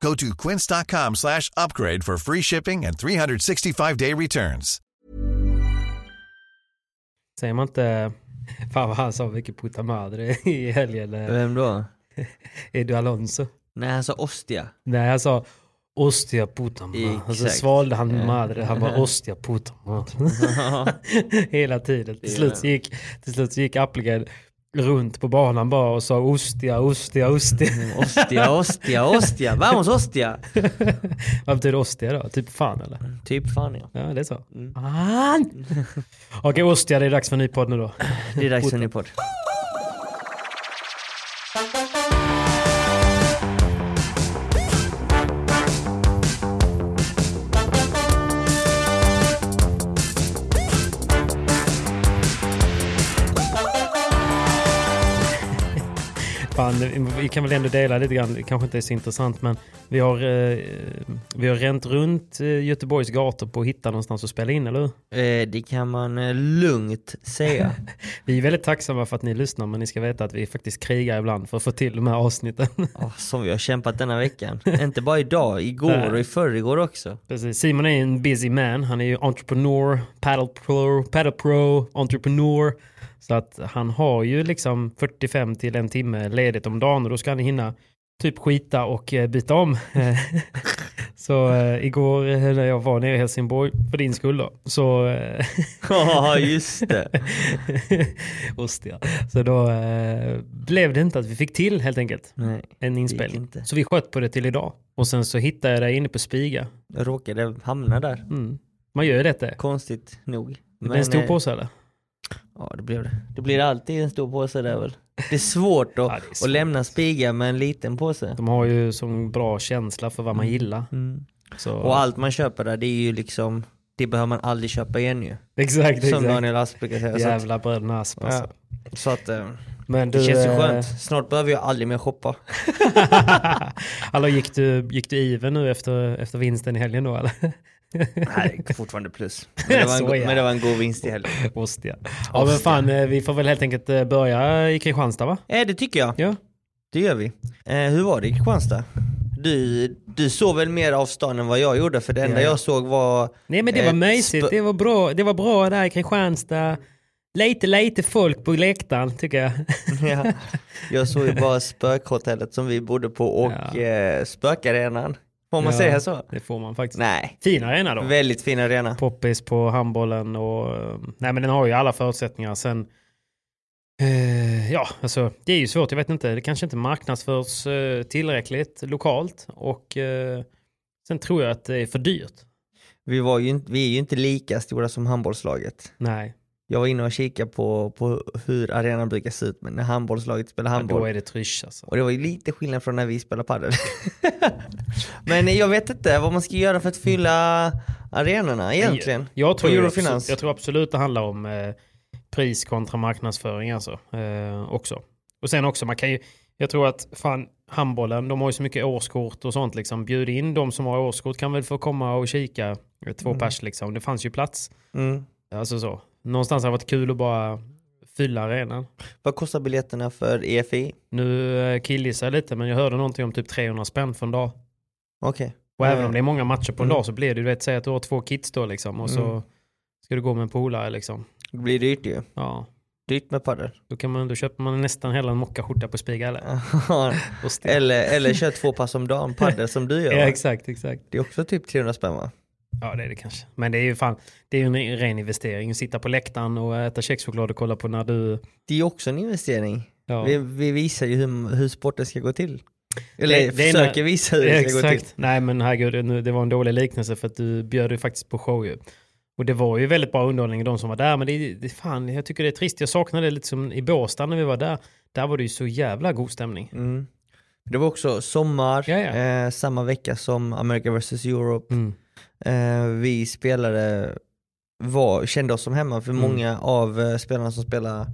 Go to quince.com slash upgrade for free shipping and 365-day returns. Säger man inte... Fan vad han sa mycket puta madre i helgen. Vem då? Edu Alonso. Nej, han sa Ostia. Nej, han sa Ostia puta madre. Och så svalde han madre. Han bara Ostia puta madre. Hela tiden. Till slut gick, till slut gick Appelgren runt på banan bara och sa Ostia, Ostia, Ostia. Ostia, Ostia, Ostia. Vamos Ostia! Vad betyder Ostia då? Typ fan eller? Typ fan ja. Ja, det är så. Fan! Okej, Ostia, det är dags för en ny podd nu då. Det är dags för en ny podd. Vi kan väl ändå dela lite grann, det kanske inte är så intressant men vi har, eh, vi har ränt runt eh, Göteborgs gator på att hitta någonstans att spela in, eller hur? Eh, det kan man eh, lugnt säga. Vi är väldigt tacksamma för att ni lyssnar men ni ska veta att vi faktiskt krigar ibland för att få till de här avsnitten. oh, som vi har kämpat denna veckan. Inte bara idag, igår och i förrgår också. Precis. Simon är en busy man, han är ju entreprenör, paddle pro, paddle pro, entreprenör. Så att han har ju liksom 45 till en timme ledigt om dagen och då ska han hinna typ skita och eh, byta om. så eh, igår eh, när jag var nere i Helsingborg för din skull då, så... Ja, just det. Ostia. Så då eh, blev det inte att vi fick till helt enkelt Nej, en inspelning. Så vi sköt på det till idag. Och sen så hittade jag det inne på Spiga. jag råkade hamna där. Mm. Man gör ju det. Konstigt nog. Det blir en stor påse eller? Ja, det blev det. Det blir alltid en stor påse där väl. Det är svårt att, Ja, det är svårt. att lämna spiga med en liten påse. De har ju sån bra känsla för vad man gillar. Mm. Så, Och allt man köper där, det är ju liksom, det behöver man aldrig köpa igen ju. exakt, Som exakt. Daniel Asp brukar säga. Så att, Jävla bröderna Asp alltså. ja, så att eh, Men du, det känns ju eh, skönt. Snart behöver jag aldrig mer shoppa. Hallå, gick du, gick du even nu efter, efter vinsten i helgen då eller? Nej, fortfarande plus. Men det, var en, go- ja. men det var en god vinst i helgen. Ostia. Ja men fan, eh, vi får väl helt enkelt eh, börja i Kristianstad va? Eh, det tycker jag. Ja. Det gör vi. Eh, hur var det i Kristianstad? Du, du såg väl mer av stan än vad jag gjorde, för det enda Ja, ja. jag såg var... Nej men det var eh, mysigt, sp- det var bra, det var bra där i Kristianstad. Lite, lite folk på läktaren tycker jag. ja, jag såg ju bara spökhotellet som vi bodde på och Ja. eh, spökarenan. Får man Ja, säga så? Det får man faktiskt. Nej, Fin arena då. väldigt fin arena. Poppis på handbollen och... eh, Nej men den har ju alla förutsättningar. Sen... Eh, ja, alltså det är ju svårt. Jag vet inte. Det kanske inte marknadsförs eh, tillräckligt lokalt. Och eh, sen tror jag att det är för dyrt. Vi, var ju vi är ju inte lika stora som handbollslaget. Nej, Jag var inne och kikade på, på hur arenan brukar se ut men när handbollslaget spelar ja, handboll. då är det trysch alltså. Och det var ju lite skillnad från när vi spelar padel. men jag vet inte vad man ska göra för att fylla arenorna egentligen. Jag tror, på ju Eurofinans. absolut, jag tror absolut det handlar om eh, pris kontra marknadsföring alltså. Eh, också. Och sen också, man kan ju, jag tror att fan, handbollen, de har ju så mycket årskort och sånt liksom. Bjud in de som har årskort kan väl få komma och kika Två pers liksom. Det fanns ju plats. Mm. Alltså så. Någonstans har det varit kul att bara fylla arenan. Vad kostar biljetterna för EFI? Nu eh, killgissar jag lite men jag hörde någonting om typ 300 spänn för en dag. Okej. Och Eh, även om det är många matcher på en mm. dag så blir det, du vet, säg att du har två kids då liksom och så Mm. ska du gå med en polare liksom. Det blir dyrt ju. Ja, Dyrt med padel. då, kan man, då köper man nästan hela en mockaskjorta på Spiga eller? Och eller, eller kör två pass om dagen padel som du gör. Ja exakt, exakt. Det är också typ 300 spänn va? Ja det är det kanske. Men det är ju fan, det är ju en ren investering. Sitta på läktaren och äta kexchoklad och kolla på när du... Det är ju också en investering. Ja. Vi, vi visar ju hur, hur sporten ska gå till. Eller Det- det är försöker visa hur det ska gå till. Exakt. Nej men herregud, nu- det var en dålig liknelse för att du bjöd ju faktiskt på show ju. Och det var ju väldigt bra underhållning de som var där. Men det, det, fan, jag tycker det är trist. Jag saknade det lite som i Båstad när vi var där. Där var det ju så jävla god stämning. Mm. Det var också sommar, Ja, ja. Eh, samma vecka som America vs Europe. Mm. Eh, vi spelade, var, kände oss som hemma för Mm. många av eh, spelarna som spelar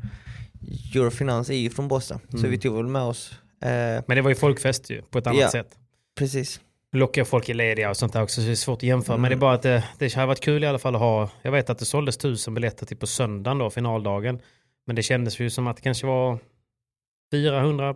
Eurofinans är ju från Båstad. Så Mm. vi tog väl med oss, eh, Men det var ju folkfest ju, på ett annat Ja. sätt. precis. Lockar folk är lediga och sånt där också, så det är svårt att jämföra. Mm. Men det är bara att det, det hade varit kul i alla fall att ha, jag vet att det såldes tusen biljetter till på söndagen då, finaldagen. Men det kändes ju som att det kanske var 400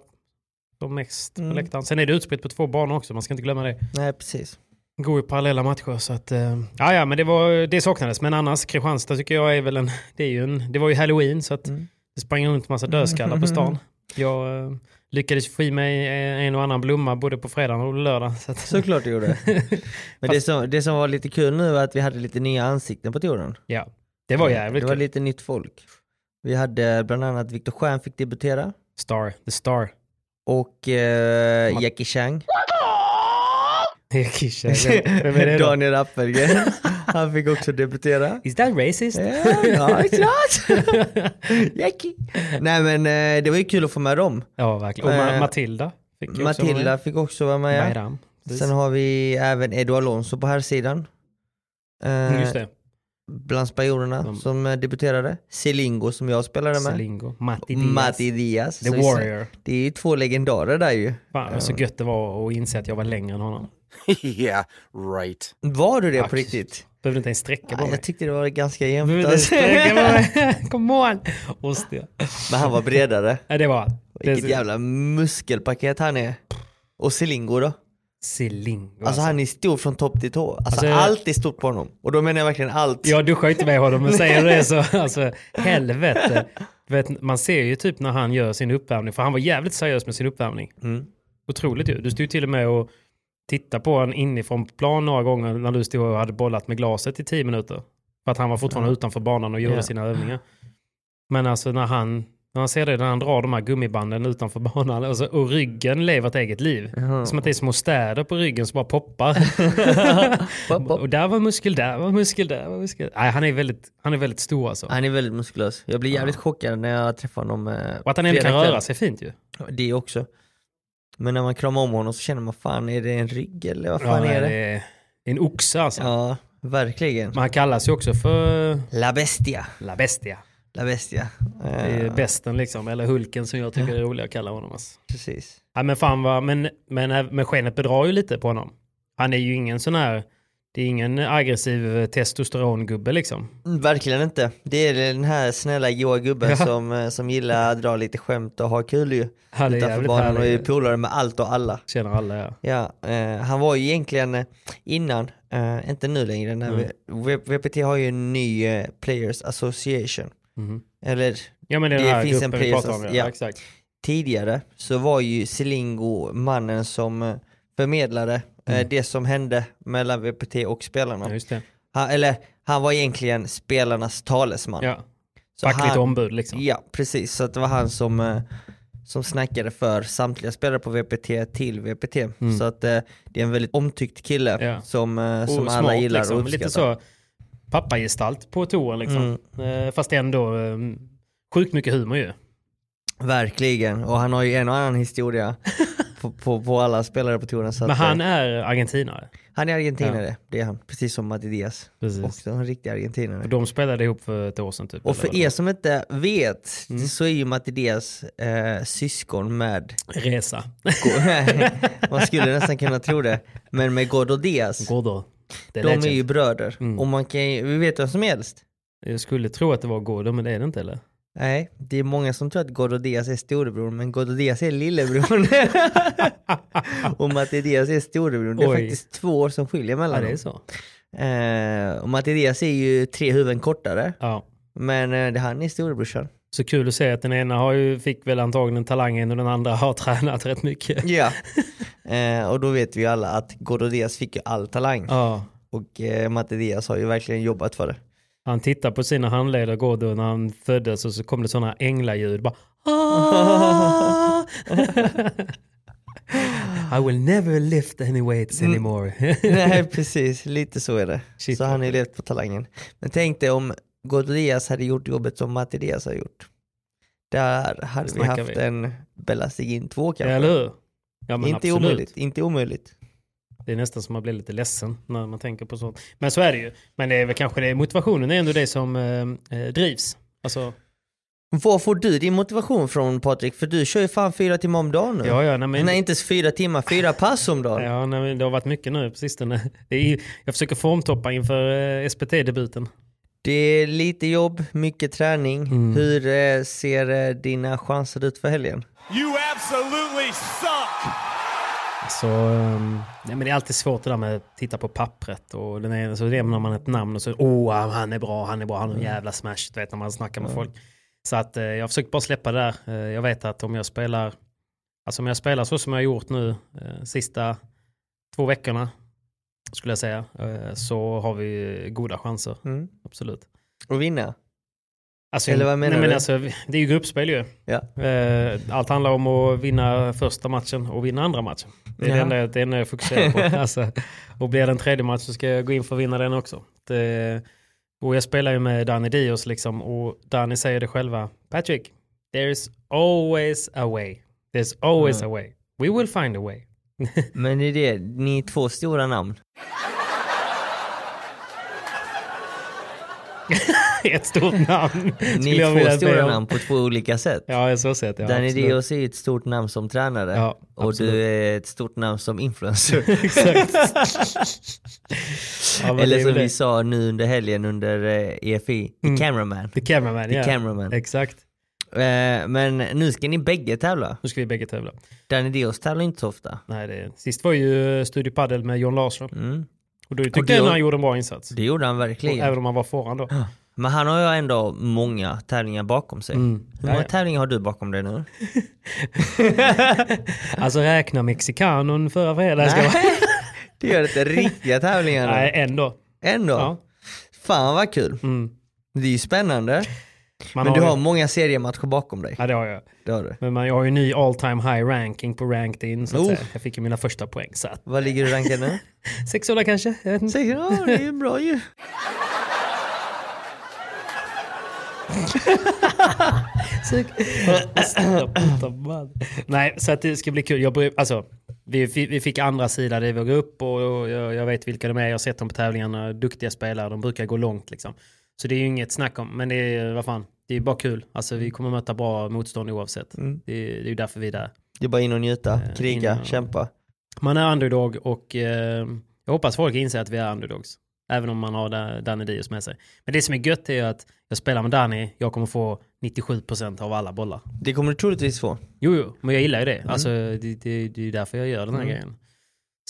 som mest på Mm. läktaren. Sen är det utspritt på två banor också, man ska inte glömma det. Nej precis. Går ju parallella matcher så att, eh, ja ja men det, var, det saknades. Men annars, Kristianstad tycker jag är väl en, det är ju en, det var ju halloween så att Mm. det sprang runt en massa dödskallar på stan. Jag eh, lyckades få i mig eh, en och annan blomma både på fredagen och lördag. Så att, Såklart det gjorde. Men det som, det som var lite kul nu var att vi hade lite nya ansikten på touren. ja, det var jävligt Det var kul. lite nytt folk. Vi hade bland annat Viktor Stjern fick debutera Star, the star. och eh, Jackie Chang. Kisha, vem är det då? Daniel Appelgren. Han fick också debutera. Is that racist? Ja, ja, klart. Jackie. Nej men eh, det var ju kul att få med dem. Ja, verkligen. Och Ma- Eh, Matilda. Fick Matilda fick också vara med. Bayram. Sen har vi även Edu Alonso på här sidan. Eh, Just det. Bland spanjorerna De- som debuterade. Selingo som jag spelade med. Selingo. Matti Diaz. Matti Diaz. The Så Warrior. Det är ju två legendarer där ju. Fan, vad så gött det var att inse att jag var längre än honom. yeah, right. Var du det Tack. på riktigt? Behövde inte ens sträcka på Ja, mig. jag tyckte det var ganska jämnt. Alltså. Come on! Ostiga. Men han var bredare. Ja, det var Vilket det, jävla muskelpaket han är. Och Selingo då? Selingo. Alltså han är stor från topp till tå. Alltså, Alltså, allt är stort på honom. Och då menar jag verkligen allt. Jag duschar inte med honom, men säger du det så, alltså helvete. Du vet, man ser ju typ när han gör sin uppvärmning, för han var jävligt seriös med sin uppvärmning. Mm. Otroligt ju. Du stod till och med och tittade på honom inifrån plan några gånger när du stod och hade bollat med glaset i tio minuter. För att han var fortfarande utanför banan och gjorde Ja. sina övningar. Men alltså när han, när han ser det, när han drar de här gummibanden utanför banan alltså, och ryggen lever ett eget liv. Jaha. Som att det är små städer på ryggen som bara poppar. Pop, pop. och där var muskel, där var muskel, där var muskel. Nej, han är väldigt, han är väldigt stor alltså. Han är väldigt muskulös. Jag blir jävligt chockad när jag träffar honom. eh, Och att han ändå kan röra sig fint ju. Det också. Men när man kramar om honom så känner man fan är det en rygg eller vad fan Ja, är det det? en oxe alltså. Ja, verkligen. Men han kallas ju också för La Bestia. La Bestia. La Bestia. Det är besten liksom, eller Hulken som jag tycker är roligare att kalla honom. Alltså. precis. Ja, men fan vad, men, men, men skenet bedrar ju lite på honom. Han är ju ingen sån här, det är ingen aggressiv testosterongubbe liksom. Mm, Verkligen inte. Det är den här snälla goa gubben Ja. som, eh, som gillar att dra lite skämt och ha kul ju. Han är Utanför banan och är polare med allt och alla. Känner alla ja. Ja, eh, han var ju egentligen eh, innan, eh, inte nu längre, när Mm. vi, VPT har ju en ny eh, Players Association. Mhm. Eller Ja men det är Det finns en players- om. Ja, ja. exakt. tidigare så var ju Selingo mannen som eh, förmedlade eh, Mm. det som hände mellan VPT och spelarna. Ja, just det. Han, eller han var egentligen spelarnas talesman. Ja. Så Fackligt han, ombud liksom. Ja, precis. Så det var han som, eh, som snackade för samtliga spelare på VPT till VPT. Så att eh, det är en väldigt omtyckt kille Mm. Ja. som, som Och alla smart, gillar liksom. och uppskattar. Lite så pappagestalt på touren liksom. Mm. Fast ändå eh, sjukt mycket humor ju. Verkligen, och han har ju en och annan historia på, på, på alla spelare på touren. Men han eh, är argentinare. han är argentinare, det är han. Precis som Matti Diaz. Precis. Också en riktig argentinare. Och de spelade ihop för ett år sedan typ. Och för er som inte vet, Mm. så är ju Matti Diaz eh, syskon med. Resa. man skulle nästan kunna tro det, men med Gordo Diaz. Gordo. Är De är legend. ju bröder. Mm. Och man kan ju- vi vet vem som helst. Jag skulle tro att det var Gordon, men det är det inte eller? Nej, det är många som tror att Gordo Diaz är storebror, men Gordo Diaz är lillebror. och Matti Diaz är storebror. Det är Oj. faktiskt två år som skiljer mellan Ja, det är dem. så. Eh, och Matti Diaz är ju tre huvuden kortare, Ja. men eh, det han är storebrorsan. Så kul att se att den ena har ju, fick väl antagligen talangen och den andra har tränat rätt mycket. Ja. eh, och då vet vi alla att Gordo Diaz fick ju all talang. Ja. Och eh, Matti Diaz har ju verkligen jobbat för det. Han tittar på sina handleder Gordon när han föddes och så kom det sådana änglaljud. Bara, "Ah!" I will never lift any weights Mm. anymore. Nej precis, lite så är det. Shit, så han ju levt på talangen. Men tänk dig om Gordo Diaz hade gjort jobbet som Matti Diaz har gjort. Där hade vi haft vi. en Bella Sigin 2 kanske. Eller hur? Ja, men inte absolut. omöjligt, inte omöjligt. Det är nästan som man blir lite ledsen när man tänker på sånt. Men så är det ju. Men det är väl kanske det, motivationen är ändå det som eh, eh, drivs. Alltså, Var får du din motivation från Patrik? För du kör ju fan fyra timmar om dagen nu. ja, ja, nej, men, Nej inte ens fyra timmar, fyra pass om dagen. ja, nej, det har varit mycket nu på sistone. Det är, jag försöker formtoppa inför eh, SPT-debuten. Det är lite jobb, mycket träning. Mm. Hur eh, ser eh, dina chanser ut för helgen? You absolutely suck! Så, um, nej, men det är alltid svårt det där med att titta på pappret och den ena så nämner man ett namn och så åh han är bra, han är bra, han har en jävla smash, du vet när man snackar med folk. Så att eh, jag har försökt bara släppa det där. Eh, jag vet att om jag spelar, alltså om jag spelar så som jag har gjort nu eh, sista två veckorna skulle jag säga, så har vi goda chanser. Mm. Absolut. Och vinna? Alltså, Eller vad menar nej, men du? Alltså, det är ju gruppspel ju. Ja. Eh, Allt handlar om att vinna första matchen och vinna andra matchen. Det är det Ja. enda, det enda jag fokuserar på. alltså, och blir det en tredje match så ska jag gå in för att vinna den också. Det, och jag spelar ju med Danny Dios liksom och Danny säger det själva. Patrick, there's always a way. There's always a way. We will find a way. Men är det, ni är två stora namn. ett stort namn. Ni är två stora namn på två olika sätt. Ja, så sett. Ja, Danny. Dios är ett stort namn som tränare Ja, och absolut. du är ett stort namn som influencer. Ja, Eller är som vi sa nu under helgen under eh, EFI, the Mm. cameraman. The cameraman, The ja. cameraman. Exakt. Eh, men nu ska ni bägge tävla. Nu ska vi bägge tävla. Danny Dios tävlar inte så ofta. Nej, det, sist var ju Studio Padel med John Larsson. Mm. Och då tyckte jag han gjorde en bra insats. Det gjorde han Och, verkligen. även om han var föran då. Men han har ju ändå många tävlingar bakom sig. Mm. Hur många Ja, ja. tävlingar har du bakom dig nu? Alltså räkna Mexikanon förra fredagen. Det gör inte riktiga tävlingar. Nej, ändå. Ändå. Ja. Fan vad kul. Mm. Det är ju spännande. Man Men du ju- har många seriematcher bakom dig. Ja, det har jag. Det har du. Men man, jag har ju ny all time high ranking på ranked in. Så Oh. Jag fick ju mina första poäng. Så att, Vad ligger du rankad nu? 600 kanske? Jag vet inte. Säger du, ja det är ju bra ju. Nej, så att det ska bli kul. Jag, alltså, vi, vi fick andra sidan i vår grupp och, och jag, jag vet vilka de är. Jag har sett dem på tävlingarna. Duktiga spelare, de brukar gå långt liksom. Så det är ju inget snack om. Men det är, vad fan, det är bara kul. Alltså vi kommer möta bra motstånd oavsett. Mm. Det, är- det är ju därför vi är där. Det är bara in och njuta, Eh, kriga, och- kämpa. Man är underdog och eh, jag hoppas folk inser att vi är underdogs. Även om man har Da- Danny Dios med sig. Men det som är gött är att jag spelar med Danny, jag kommer få 97% av alla bollar. Det kommer du troligtvis få. Jo, jo, men jag gillar ju det. Alltså, det, det, det är därför jag gör den här Mm. grejen.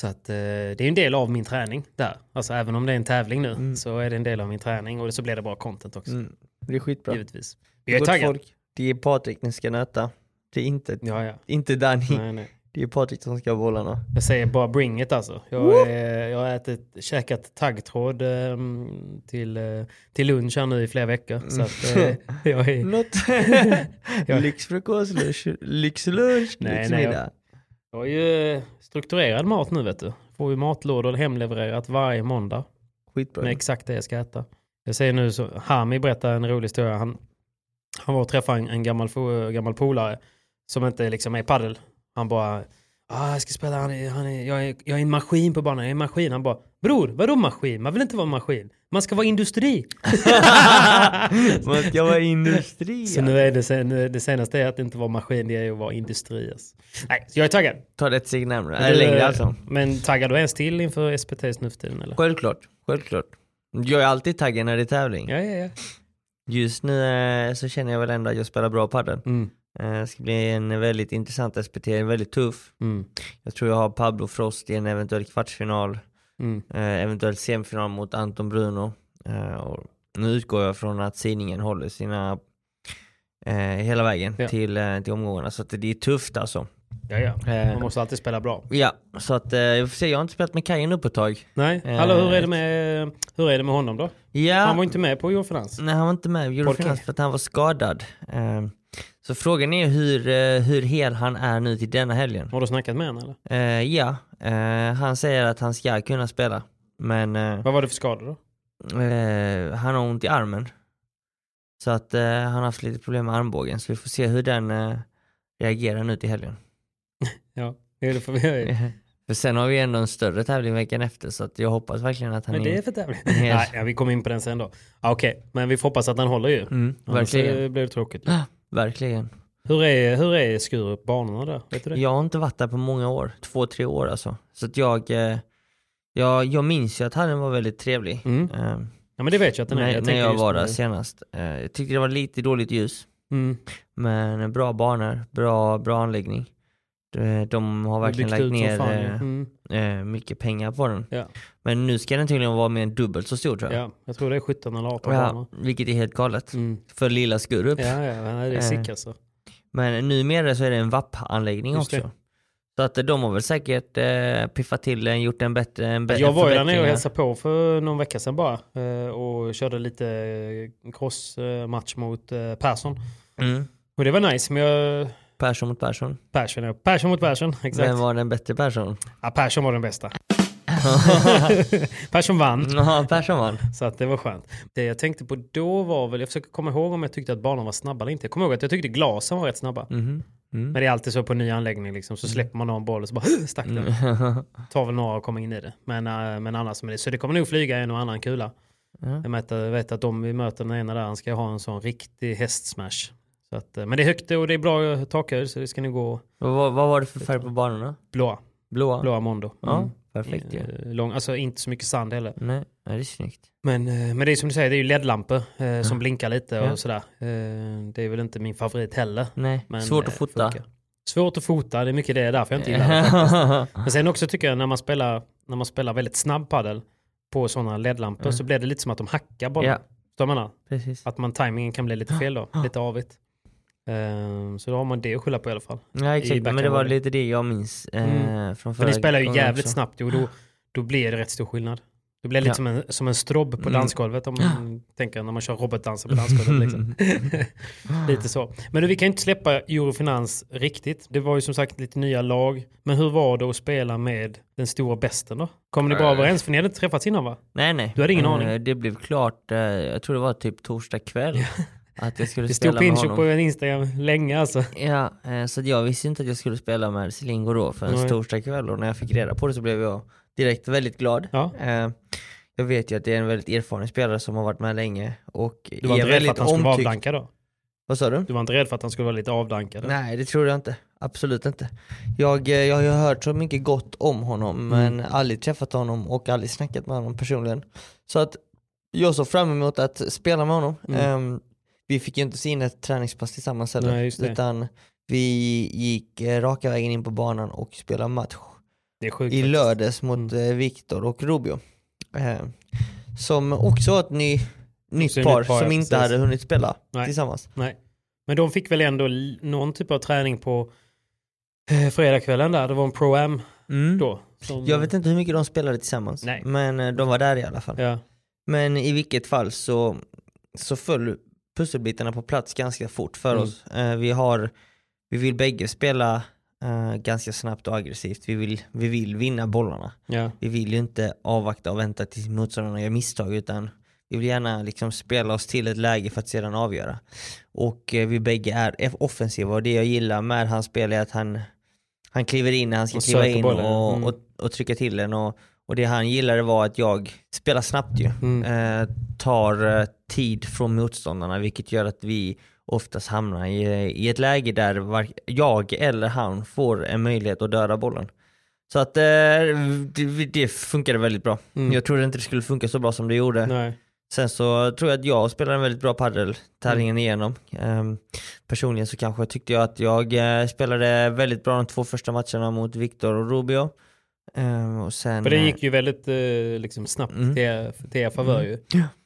Så att eh, det är en del av min träning där. Alltså även om det är en tävling nu Mm. så är det en del av min träning och så blir det bra content också. Mm. Det är skitbra. Givetvis. Jag är Gott taggad. folk. Det är Patrik ni ska nöta. Det är inte, Ja, ja. inte Danny. Nej, nej. Det är Patrik som ska ha bollarna. Jag säger bara bring it alltså. Jag, är, jag har ätit, käkat taggtråd ehm, till, eh, till lunch här nu i flera veckor. Så att, eh, jag är, Något. Lyxfrukost, lyx- lyxlunch, Nej, lyxmiddag. jag har ju eh, strukturerad mat nu vet du. Får ju matlådor hemlevererat varje måndag. Skitbra. med exakt det jag ska äta. Jag säger nu så, Hami berättar en rolig historia. Han, han var och träffade en, en gammal, gammal polare som inte liksom är paddel. Han bara, ah, jag ska spela, han är, han är, jag, är, jag är en maskin på banan, jag är en maskin. Han bara, Bror, vadå maskin? Man vill inte vara maskin. Man ska vara industri. Man ska vara industri. Så nu är det, sen, det senaste är att inte vara maskin, det är att vara industri. Alltså. Nej, så jag är taggad. Ta det ett steg närmare. Eller längre alltså. Men taggar du ens till inför SPTs nu för tiden eller? Självklart, självklart. Jag är alltid taggad när det är tävling. Ja, ja, ja. Just nu eh, så känner jag väl ändå att jag spelar bra padel. Mm. Eh, Det ska bli en väldigt intressant SPT, väldigt tuff. Mm. Jag tror jag har Pablo Frost i en eventuell kvartsfinal, Mm. eh, eventuellt semifinal mot Anton Bruno. Eh, och nu utgår jag från att sidningen håller sina eh, hela vägen Ja. till, eh, till omgångarna. Så att det är tufft alltså. Ja, ja. Eh, Man måste alltid spela bra. Ja, så att eh, jag får se, jag har inte spelat med Kajen nu på ett tag. Nej, hallå hur är, det med, hur är det med honom då? Ja, Han var inte med på Eurofinans. nej han var inte med i Eurofinans för att han var skadad. Så frågan är hur, eh, hur hel han är nu till denna helgen. Har du snackat med honom eller? Eh, ja, eh, han säger att han ska kunna spela. Men eh, Vad var det för skador då? han har ont i armen. Så att han har haft lite problem med armbågen. Så vi får se hur den reagerar nu till helgen. Ja, det får vi göra. för sen har vi ändå en större tävling veckan efter. Så att jag hoppas verkligen att han Men det är är... för tävling. Nej, ja, vi kommer in på den sen då. Ah, Okej, men vi får hoppas att han håller ju. Mm, Annars verkligen. blir det tråkigt. Verkligen. Hur är, hur är Skurup, banorna där? Vet du det? Jag har inte varit där på många år. Två, tre år alltså. Så att jag... Eh, jag, jag minns ju att hallen var väldigt trevlig. Mm. Eh, Ja men det vet jag att den är. när, Jag när jag var där senast. Eh, jag tyckte det var lite dåligt ljus. Mm. Men bra banor, bra, bra anläggning. De, de har verkligen lagt ner fan, ja. eh, Mm. eh, mycket pengar på den. Ja. Men nu ska den tydligen vara mer än dubbelt så stor tror jag. ja, jag tror det är 17 eller 18 Ja, banor. vilket är helt galet. Mm. För lilla Skurup. Ja, ja, det är Eh, sick alltså. Men numera så är det en VAP-anläggning också. det. Så att de har väl säkert eh, piffat till den, gjort en bättre en bä- Jag var ju där nere och hälsade på för någon vecka sedan bara. eh, Och körde lite eh, crossmatch mot eh, Persson. Mm. Och det var nice, men jag... Persson mot Persson. Persson, ja. Persson mot Persson, exakt. Vem var den bättre Persson? Ja, Persson var den bästa. Persson vann. Ja, Persson vann. Så att det var skönt. Det jag tänkte på då var väl, jag försöker komma ihåg om jag tyckte att banan var snabba eller inte. Jag kommer ihåg att jag tyckte glasen var rätt snabba. Mhm. Mm. Men det är alltid så på ny anläggning liksom, så släpper man någon boll och så bara stack den. Tar väl några att komma in i det. Men, äh, men annars, med det. så det kommer nog flyga en och annan kula. Ja. Jag vet, vet att de vi möter den ena där, han ska ha en sån riktig hästsmash. Så att, eh, men det är högt och det är bra takhöjd så det ska nog gå Vad, vad, var det för färg på banorna? blåa. Blåa? Blåa Mondo. Ja, Mm. perfekt ju. Eh, Lång, alltså inte så mycket sand heller. Nej, ja, det är snyggt. Men, eh, men det är som du säger, det är ju LED-lampor eh, som blinkar lite Ja. och sådär. Eh, det är väl inte min favorit heller. Nej, Men, svårt att fota. funkar. Svårt att fota, det är mycket det därför jag inte gillar det. faktiskt. Men sen också tycker jag när man spelar, när man spelar väldigt snabb padel på sådana LED-lampor så blir det lite som att de hackar bollen. Ja. Menar? Precis. Att man, timingen kan bli lite fel då, lite avigt. Eh, så då har man det att skylla på i alla fall. Ja exakt, men det var lite det jag minns eh, Mm. från För förra ni spelar ju jävligt också. snabbt och då, då blir det rätt stor skillnad. Det blir lite Ja. som, en, som en strobb på Mm. dansgolvet om man tänker när man kör robotdanser på dansgolvet. Liksom. lite så. Men du, vi kan inte släppa Eurofinans riktigt. Det var ju som sagt lite nya lag. Men hur var det att spela med den stora besten då? Kom ni bra Eh. överens? För ni hade inte träffats innan va? Nej nej. Du hade ingen Eh, aning? Det blev klart, jag tror det var typ torsdag kväll. att jag skulle Det stod Pincho på en Instagram länge alltså. Ja, eh, så jag visste inte att jag skulle spela med Selingo då förrän Nej. torsdag kväll och när jag fick reda på det så blev jag direkt väldigt glad. Ja. Eh, Jag vet ju att det är en väldigt erfaren spelare som har varit med länge och Du var inte rädd för att han skulle vara omtyckt. avdankad då? Vad sa du? Du var inte rädd för att han skulle vara lite avdankad? Nej det tror jag inte, absolut inte. Jag, eh, jag har ju hört så mycket gott om honom men Mm. aldrig träffat honom och aldrig snackat med honom personligen. Så att jag såg fram emot att spela med honom. Mm. Ehm, vi fick ju inte se in ett träningspass tillsammans heller, Nej, utan vi gick eh, raka vägen in på banan och spelade match sjukt i lördags mot Mm. eh, Viktor och Rubio. Ehm, som också var ett ny, nytt par nytt par, som ja, inte precis. hade hunnit spela Nej. tillsammans. Nej. Men de fick väl ändå någon typ av träning på eh, fredagskvällen där. Det var en pro-am Mm. då. Som, Jag vet inte hur mycket de spelade tillsammans, Nej. men eh, de var där i alla fall. Ja. Men i vilket fall så, så föll pusselbitarna på plats ganska fort för Mm. oss. Eh, vi, har, vi vill bägge spela eh, ganska snabbt och aggressivt. Vi vill, vi vill vinna bollarna. Ja. Vi vill ju inte avvakta och vänta tills motståndarna gör misstag utan vi vill gärna liksom spela oss till ett läge för att sedan avgöra. Och eh, vi bägge är offensiva och det jag gillar med hans spel är att han, han kliver in när han ska Och kliva in och, mm. och, och trycka till den och, Och det han gillade var att jag spelar snabbt ju. Eh, tar eh, tid från motståndarna vilket gör att vi oftast hamnar i, i ett läge där var, jag eller han får en möjlighet att döda bollen. Så att eh, det, det funkade väldigt bra. Jag trodde inte det skulle funka så bra som det gjorde. Nej. Sen så tror jag att jag spelade en väldigt bra padel tävlingen igenom. Ehm, personligen så kanske tyckte jag att jag eh, spelade väldigt bra de två första matcherna mot Victor och Rubio. Ehm, och sen, För det eh, gick ju väldigt eh, liksom snabbt Mm. till, till er favör ju.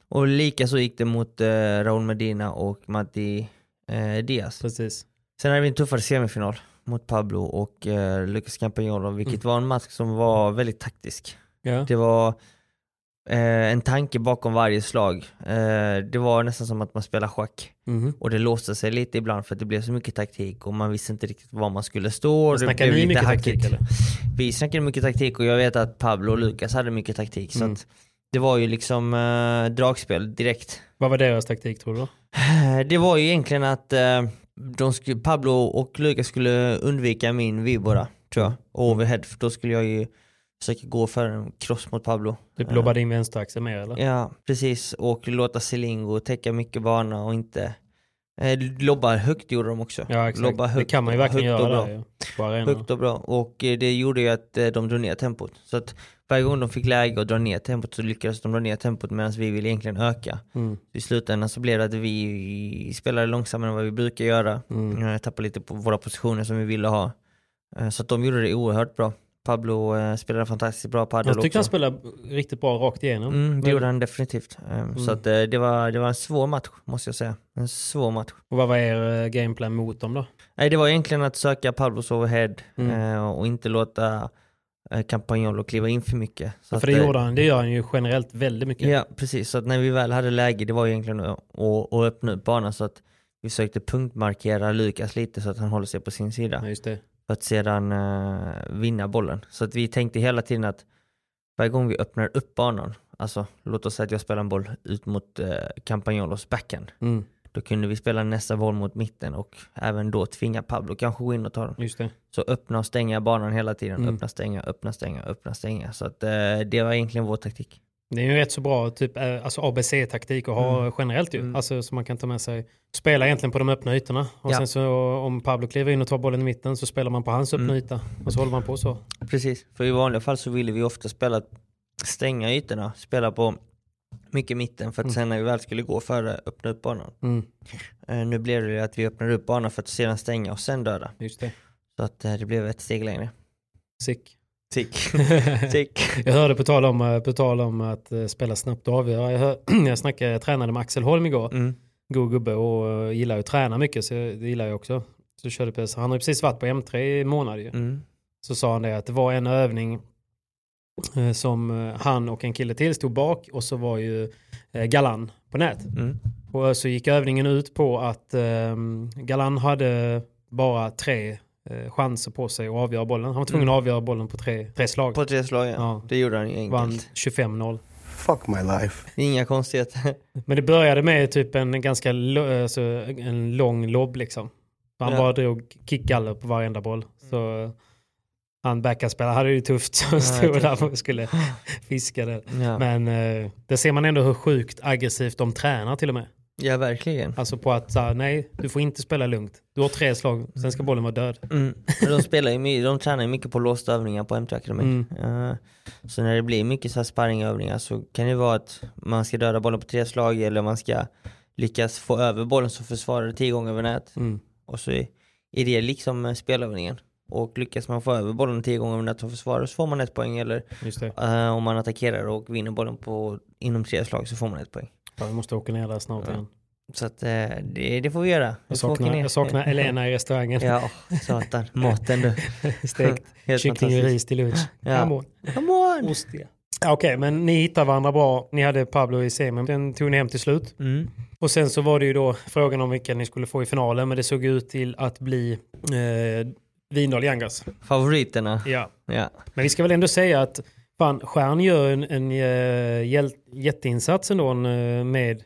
och lika så gick det mot eh, Raúl Medina och Matti eh, Diaz. Precis. Sen hade vi en tuffare semifinal mot Pablo och eh, Lucas Campagnolo, vilket var en match som var väldigt taktisk. Ja. Det var eh, en tanke bakom varje slag. Eh, det var nästan som att man spelar schack. Mhm. Och det låste sig lite ibland för att det blev så mycket taktik och man visste inte riktigt var man skulle stå. och blev ni mycket hackigt. taktik eller? Vi snackade mycket taktik och jag vet att Pablo och Lukas hade mycket taktik. Så Mm. att det var ju liksom eh, dragspel direkt. Vad var deras taktik tror du? Eh, Det var ju egentligen att eh, de skulle, Pablo och Lukas skulle undvika min vibora tror jag. Och overhead, för då skulle jag ju försöka gå för en cross mot Pablo. Typ Eh, lobbade in vänsteraxeln mer eller? Ja, precis. Och låta Selingo täcka mycket bana och inte eh, lobba högt gjorde de också. Ja exakt. Lobba det högt, kan man ju verkligen göra bra. där arenan. Högt och bra. Och eh, det gjorde ju att eh, de drog ner tempot. Så att varje gång de fick läge att dra ner tempot så lyckades de dra ner tempot medan vi ville egentligen öka. Mm. I slutändan så blev det att vi spelade långsammare än vad vi brukar göra. Mm. Eh, Tappade lite på våra positioner som vi ville ha. Eh, Så att de gjorde det oerhört bra. Pablo eh, spelade fantastiskt bra padel Jag tyckte han också. spelade riktigt bra rakt igenom. Mm, det gjorde han definitivt. Um, Så att, eh, det, var, det var en svår match, måste jag säga. En svår match. Och vad var er eh, gameplan mot dem då? Nej, det var egentligen att söka Pablos overhead Mm. eh, och inte låta eh, Campagnolo kliva in för mycket. Så för att, det eh, gjorde han, det gör han ju generellt väldigt mycket. Ja, precis. Så att när vi väl hade läge, det var egentligen att, att, att öppna upp banan så att vi försökte punktmarkera Lukas lite så att han håller sig på sin sida. Ja. För att sedan eh, vinna bollen. Så att vi tänkte hela tiden att varje gång vi öppnar upp banan, alltså låt oss säga att jag spelar en boll ut mot eh, Campagnolos backhand. Mm, Då kunde vi spela nästa boll mot mitten och även då tvinga Pablo kanske gå in och ta den. just det. Så öppna och stänga banan hela tiden. Mm. Öppna, stänga, öppna, stänga, öppna, stänga. Så att eh, det var egentligen vår taktik. Det är ju rätt så bra typ, eh, alltså ABC-taktik att ha Mm. generellt ju. Mm. Alltså som man kan ta med sig. Spela egentligen på de öppna ytorna. Och Ja. sen så om Pablo kliver in och tar bollen i mitten så spelar man på hans öppna Mm. yta. Och så håller man på så. Precis, för i vanliga fall så ville vi ofta spela stänga ytorna, spela på mycket mitten för att Mm. sen när vi väl skulle gå före öppna upp banan. Eh, nu blev det att vi öppnade upp banan för att sedan stänga och sen döda. just det. Så att eh, det blev ett steg längre. Sick. Tick. Tick. Jag hörde på tal om, eh, på tal om att eh, spela snabbt och avgöra. Jag, hör, jag, snackade, jag tränade med Axel Holm igår. Mm. God gubbe och eh, gillar ju att träna mycket så det gillar jag också. Så körde PS. Han har ju precis varit på M3 i månad ju. Mm. Så sa han det att det var en övning som han och en kille till stod bak och så var ju Galan på nät. Mm. Och så gick övningen ut på att eh, Galan hade bara tre chanser på sig att avgöra bollen. Han var tvungen Mm. att avgöra bollen på tre, tre slag. På tre slag ja. Ja. Det gjorde han ju Vann enkelt. 25-0. Fuck my life. Inga konstigheter. Men det började med typ en ganska alltså, en lång lobb liksom. Han Ja. bara drog kickgaller på varenda boll. Så eh, han backhandspelare hade det ju tufft så stod tufft. där och skulle fiska det. ja. Men eh, det ser man ändå hur sjukt aggressivt de tränar till och med. Ja, verkligen. Alltså på att så här, nej, du får inte spela lugnt. Du har tre slag, sen ska bollen vara död. Mm. De, spelar ju, de tränar ju mycket på låsta övningar på M3 Academy. Mm. Eh, så när det blir mycket så här sparringövningar så kan det vara att man ska döda bollen på tre slag eller man ska lyckas få över bollen som försvarare tio gånger över nät. Mm. Och så är är det liksom eh, spelövningen. Och lyckas man få över bollen tio gånger över nät som försvarare så får man ett poäng. Eller eh, om man attackerar och vinner bollen på, inom tre slag så får man ett poäng. Ja, vi måste åka ner där snart Ja. igen. Så att, eh, det, det får vi göra. Vi Jag saknar, jag saknar Elena i restaurangen. Ja, satan. Maten du. Stekt kyckling och ris till lunch. Ja. Come on. Come on! Ostiga. Okej, men ni hittar varandra bra. Ni hade Pablo i semin. Den tog ni hem till slut. Mm. Och sen så var det ju då frågan om vilka ni skulle få i finalen. Men det såg ut till att bli eh, Vindal Yangas. Favoriterna. Ja. Ja. Men vi ska väl ändå säga att Stjärn gör en, en eh, hjäl- jätteinsats ändå eh, med,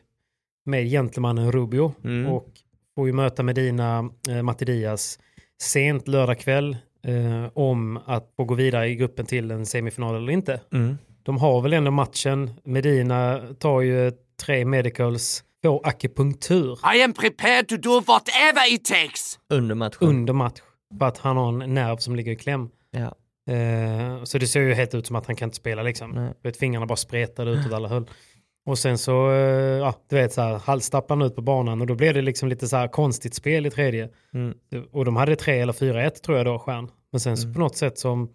med gentlemannen Rubio. Mm. Och får ju möta Medina eh, Matti Diaz sent lördag kväll eh, om att få gå vidare i gruppen till en semifinal eller inte. Mm. de har väl ändå matchen. Medina tar ju tre medicals, får akupunktur I am prepared to do whatever it takes. Under matchen. under match. För att han har en nerv som ligger i kläm. ja. Eh, så det ser ju helt ut som att han kan inte spela liksom. Nej. Vet, fingrarna bara spretade ut åt alla håll. Och sen så, eh, ja, du vet så här, halstappar han ut på banan och då blev det liksom lite så här konstigt spel i tredje. Mm. Och de hade 3 eller 4-1 tror jag då, Stjärn. Men sen så Mm. på något sätt som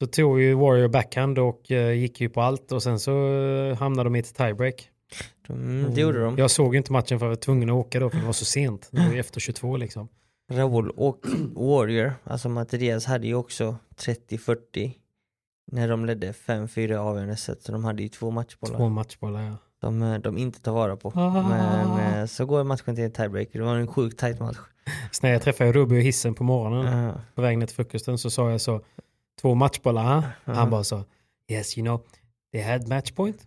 så tog ju Warrior backhand och eh, gick ju på allt och sen så eh, hamnade de i ett tiebreak. Mm, det gjorde de. Jag såg ju inte matchen för jag var tvungen att åka då för det var så sent. Det var ju efter 22 liksom. Raoul och Warrior, alltså Mattias hade ju också 30-40 när de ledde 5-4 avgörande set, så de hade ju två matchbollar Två matchbollar ja. de, eh, de inte tar vara på. Ah. Men eh, så går matchen till en tiebreaker, det var en sjukt tight match. Så när jag träffade Rubio i hissen på morgonen Ja. på väg ner till frukosten så sa jag så, två matchbollar? Ja. Han bara så, yes you know, they had match point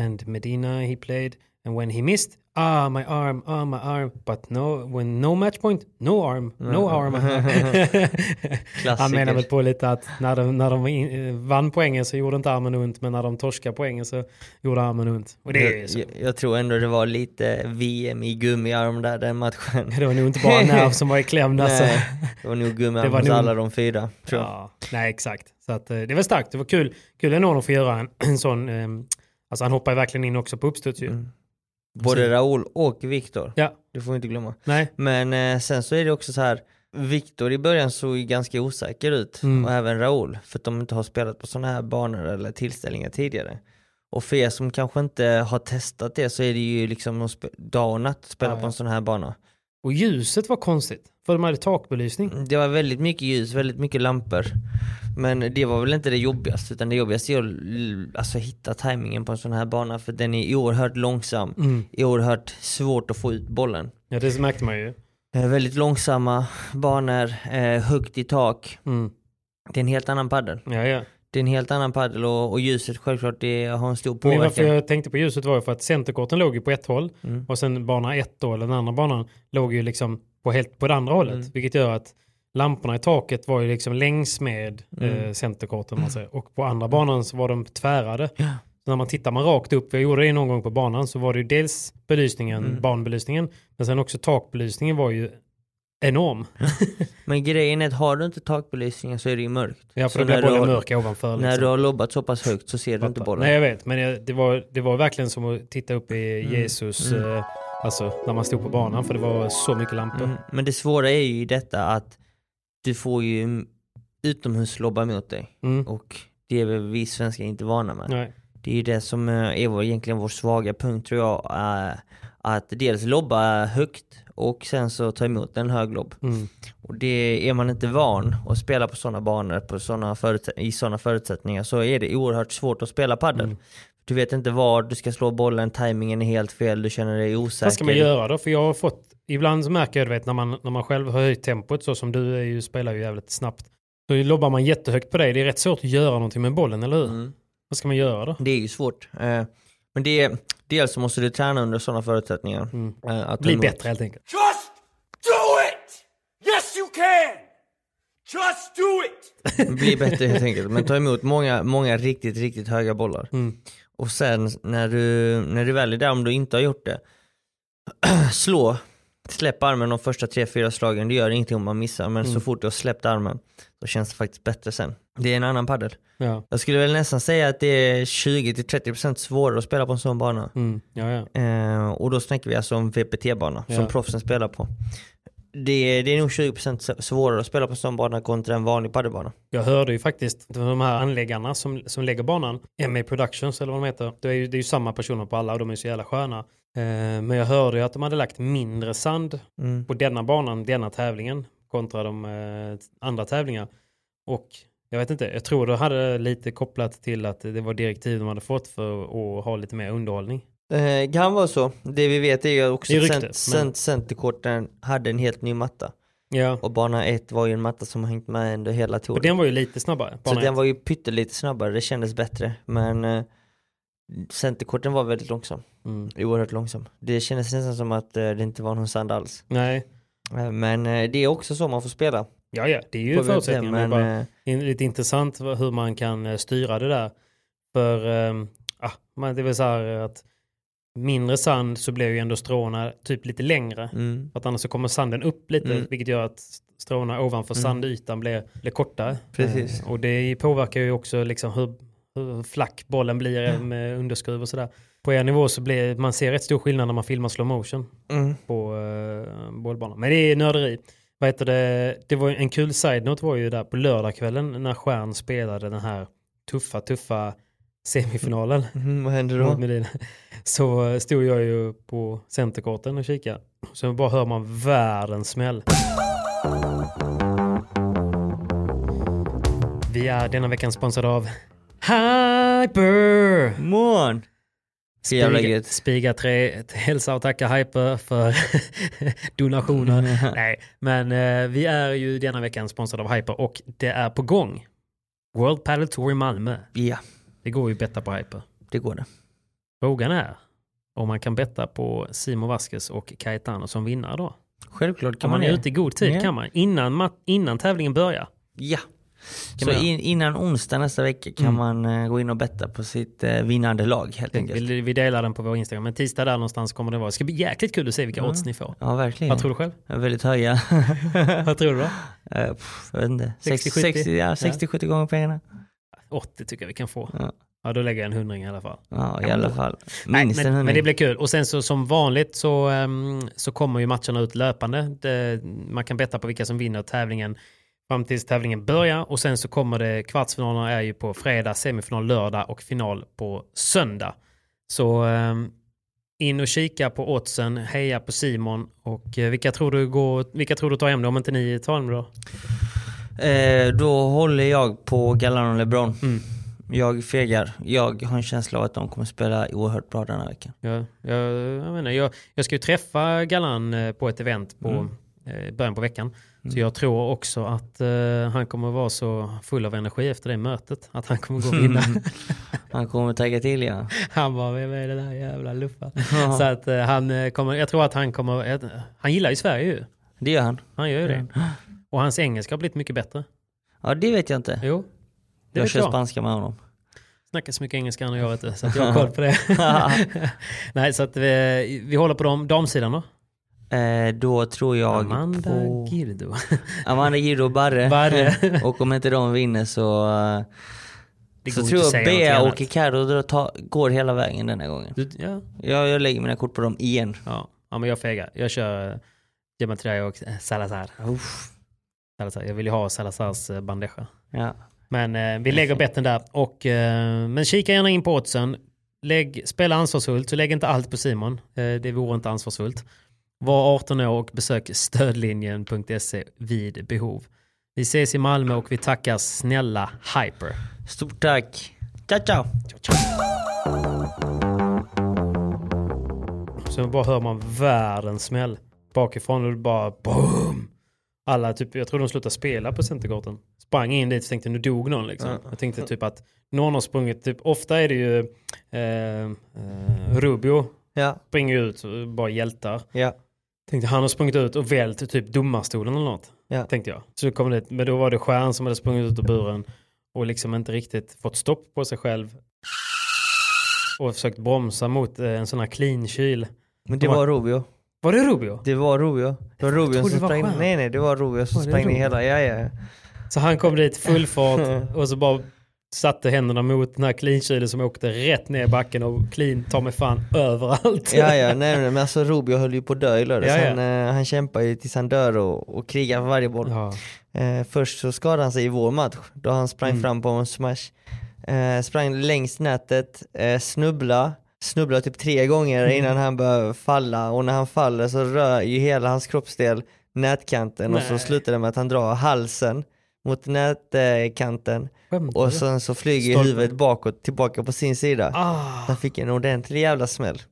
and Medina he played and when he missed, ah my arm, ah my arm, but no, when no match point, no arm, no arm. Han menar väl på lite att när de, när de in, vann poängen så gjorde inte armen ont men när de torskade poängen så gjorde armen ont. Och det är så. jag, jag tror ändå det var lite VM i gummiarm där den matchen. Det var nog inte bara nerv som var i kläm. Alltså. Det var nog gummiarm hos nog- alla de fyra. Tror jag. Ja, nej exakt. Så att, eh, det var starkt, det var kul. Kul ändå att få göra en, en sån, eh, alltså han hoppar verkligen in också på uppstuds ju. Mm. Både Raoul och Viktor, Ja, det får vi inte glömma. nej. Men eh, sen så är det också så här, Viktor i början såg ju ganska osäker ut Mm. och även Raoul för att de inte har spelat på sådana här banor eller tillställningar tidigare. Och för er som kanske inte har testat det så är det ju liksom dag och natt att spela Ja, på ja. en sån här bana. Och ljuset var konstigt, för de hade takbelysning. Det var väldigt mycket ljus, väldigt mycket lampor. Men det var väl inte det jobbigaste utan det jobbigaste är att alltså, hitta tajmingen på en sån här bana för den är oerhört långsam, Mm. oerhört svårt att få ut bollen. Ja, det märkte man ju. Eh, väldigt långsamma banor, eh, högt i tak. Mm. Det är en helt annan paddel. Ja, ja. Det är en helt annan paddel och, och ljuset självklart det har en stor Men varför påverkan. jag tänkte på ljuset var ju för att centerkorten låg ju på ett håll Mm. och sen bana ett då, eller den andra banan, låg ju liksom på, helt, på det andra hållet. Mm. Vilket gör att lamporna i taket var ju liksom längs med Mm. eh, centerkorten man säger. Och på andra banan så var de tvärade. Ja. Så när man tittar man rakt upp, jag gjorde det någon gång på banan, så var det ju dels belysningen, Mm. banbelysningen, men sen också takbelysningen var ju enorm. Men grejen är att har du inte takbelysningen så är det ju mörkt. Ja, Så för då blir när du bollen har- mörk ovanför. När liksom. du har lobbat så pass högt så ser du inte bollen. Nej jag vet, men det var, det var verkligen som att titta upp i Mm. Jesus, Mm. eh, alltså när man stod på banan, för det var så mycket lampor. Mm. Men det svåra är ju detta att du får ju utomhuslobbar mot dig Mm. och det är väl vi svenskar inte vana med. Nej. Det är ju det som eh, är vår, egentligen vår svaga punkt tror jag. Att dels lobba högt och sen så ta emot en hög lobb. Mm. Och det är man inte van att spela på sådana banor på såna i sådana förutsättningar så är det oerhört svårt att spela padel. Mm. Du vet inte var du ska slå bollen, tajmingen är helt fel, du känner dig osäker. Vad ska man göra då? För jag har fått, ibland så märker jag, du vet, när man, när man själv har höjt tempot, så som du är ju, spelar ju jävligt snabbt, så lobbar man jättehögt på dig. Det är rätt svårt att göra någonting med bollen, eller hur? Mm. Vad ska man göra då? Det är ju svårt. Eh, Men det är, dels så måste du träna under sådana förutsättningar. Mm. eh, Att Bli bättre helt enkelt. Just do it! Yes, you can! Just do it! Bli bättre helt enkelt. Men ta emot många, många riktigt, riktigt höga bollar. Mm. Och sen när du, när du väl är där, om du inte har gjort det, slå, släpp armen de första tre, fyra slagen. Det gör ingenting om man missar, men Mm. så fort du har släppt armen så känns det faktiskt bättre sen. Det är en annan paddel. Ja. Jag skulle väl nästan säga att det är 20-30% svårare att spela på en sån bana. Mm. Ja, ja. Eh, och då snackar vi alltså om VPT-bana som proffsen spelar på. Det, det är nog 20% svårare att spela på en sån bana kontra en vanlig padelbana. Jag hörde ju faktiskt de här anläggarna som, som lägger banan, MA Productions eller vad de heter, det är ju, det är ju samma personer på alla och de är så jävla sköna. Eh, men jag hörde ju att de hade lagt mindre sand Mm. på denna banan, denna tävlingen, kontra de eh, andra tävlingar. Och jag vet inte, jag tror det hade lite kopplat till att det var direktiv de hade fått för att ha lite mer underhållning. Eh, kan vara så. Det vi vet är ju också att cent, cent, centerkorten hade en helt ny matta. Ja, Och bana 1 var ju en matta som har hängt med under hela och touren. den var ju lite snabbare. så bana den ett. var ju pyttelite snabbare, det kändes bättre. Men eh, centerkorten var väldigt långsam. Mm. Oerhört långsam. Det kändes nästan som att eh, det inte var någon sand alls. Nej, men eh, det är också så man får spela. ja ja, det är ju förutsättningarna. men, Men, bara eh, lite intressant hur man kan eh, styra det där. För man, det är väl så här att mindre sand så blir ju ändå stråna typ lite längre. Mm. För att annars så kommer sanden upp lite Mm. vilket gör att stråna ovanför Mm. sandytan blir, blir kortare. Precis. Eh, och det påverkar ju också liksom hur, hur flack bollen blir med underskruv och sådär. På er nivå så blir man ser rätt stor skillnad när man filmar slow motion Mm. på uh, bollbanan. Men det är nörderi. Vad heter det? det var en kul side-note var ju där på lördagskvällen när Stjärn spelade den här tuffa, tuffa semifinalen. Mm, vad händer mot då? Medina. Så stod jag ju på centerkorten och kikade. Så bara hör man världens smäll. Vi är denna veckan sponsrade av Hyper! Jävla Spiga, gött. Spiga 3 hälsa och tacka Hyper för donationen. Nej, men eh, vi är ju denna veckan sponsrade av Hyper och det är på gång. World Padel Tour i Malmö. Ja, Det går ju att betta på Hyper. det går det. Frågan är om man kan betta på Simon Vasquez och Caetano som vinnare då. Självklart Om kan man man är det. ute i god tid Ja. kan man. Innan, innan tävlingen börjar. Ja. Så in, innan onsdag nästa vecka kan Mm. man eh, gå in och betta på sitt eh, vinnande lag helt enkelt. Vi, vi delar den på vår Instagram. Men tisdag där någonstans kommer det vara. Det ska bli jäkligt kul att se vilka Ja. odds ni får. Ja, verkligen. Vad tror du själv? Ja, Väldigt höga. Vad tror du då? Eh, pff, jag vet inte. 60, 60, 60, ja, 60-70 gånger pengarna. 80 tycker jag vi kan få. Ja. Ja, då lägger jag en hundring i alla fall. Ja, i alla fall. Minst en men, men det blir kul. Och sen så som vanligt så, ehm, så kommer ju matcherna ut löpande. Det, man kan betta på vilka som vinner tävlingen fram tills tävlingen börjar. Och sen så kommer det, kvartsfinalerna är ju på fredag, semifinal lördag och final på söndag. Så ehm, in och kika på oddsen, heja på Simon. Och eh, vilka tror du går, vilka tror du tar hem det om inte ni tar hem det då? Eh, då håller jag på Galan och LeBron. Mm. Jag fegar. Jag har en känsla av att de kommer spela oerhört bra den här veckan. Jag, jag, jag, menar, jag, jag ska ju träffa Galan eh, på ett event på Mm. eh, början på veckan. Så jag tror också att eh, han kommer vara så full av energi efter det mötet att han kommer gå och vinna. Han kommer tagga till ja. han bara, vem är det där jävla luffa? Så att eh, han eh, kommer, jag tror att han kommer, eh, han gillar ju Sverige ju. Det gör han. Han gör ju det. Och hans engelska har blivit mycket bättre. Ja, det vet jag inte. Jo, det jag kör jag. spanska med honom. Snackar så mycket engelska han och jag vet du, så att jag har koll på det. Nej, så att vi, vi håller på dem. Damsidan då? Eh, då tror jag Amanda på Girdo. Amanda Giro och Barre. Barre. och om inte de vinner så, eh, Det så tror jag Bea och ta- går hela vägen den här gången. Du, ja, Jag, jag lägger mina kort på dem igen. Ja, ja men jag fegar. Jag kör Gematria och eh, Salazar. Salazar. Jag vill ju ha Salazars uh, bandeja. Ja. Men eh, vi lägger betten där. Och, eh, men kika gärna in på oddsen. Lägg, spela ansvarsfullt, så lägg inte allt på Simon. Eh, det vore inte ansvarsfullt. Var 18 år och besök stödlinjen.se vid behov. Vi ses i Malmö och vi tackar snälla Hyper. Stort tack. Ciao ciao. Så bara hör man världens smäll bakifrån och det bara boom. Alla typ, jag tror de slutade spela på centerkorten. Sprang in dit och tänkte nu dog någon liksom. Jag tänkte typ att någon har sprungit, typ, ofta är det ju eh, eh, Rubio Ja. springer ut och bara hjältar. Ja. Tänkte han har sprungit ut och vält typ domarstolen eller något. Ja. Tänkte jag. Så kom det, men då var det Stjärn som hade sprungit ut ur buren och liksom inte riktigt fått stopp på sig själv. Och försökt bromsa mot eh, en sån här clean kyl. Men det var Rubio. Var det Rubio? Det var Rubio. Det var Rubio som sprang. Nej nej, det var Rubio som sprang ner hela. Ja, ja. Så han kom dit full fart och så bara satte händerna mot den här clean-kylen som åkte rätt ner i backen och clean tar mig fan överallt. Ja, ja, nej, nej, men alltså Rubio höll ju på att dö i lördags. Ja, ja. Han, eh, han kämpar ju tills han dör och, och krigar för varje boll. Ja. Eh, först så skadade han sig i vår match, då han sprang Mm. fram på en smash. Eh, sprang längs nätet, eh, snubbla, snubbla typ tre gånger Mm. innan han började falla och när han faller så rör ju hela hans kroppsdel nätkanten och så Nej. slutar det med att han drar halsen mot nätkanten Skämtar och sen så flyger Stolpen. huvudet bakåt tillbaka på sin sida. Ah. Han fick en ordentlig jävla smäll.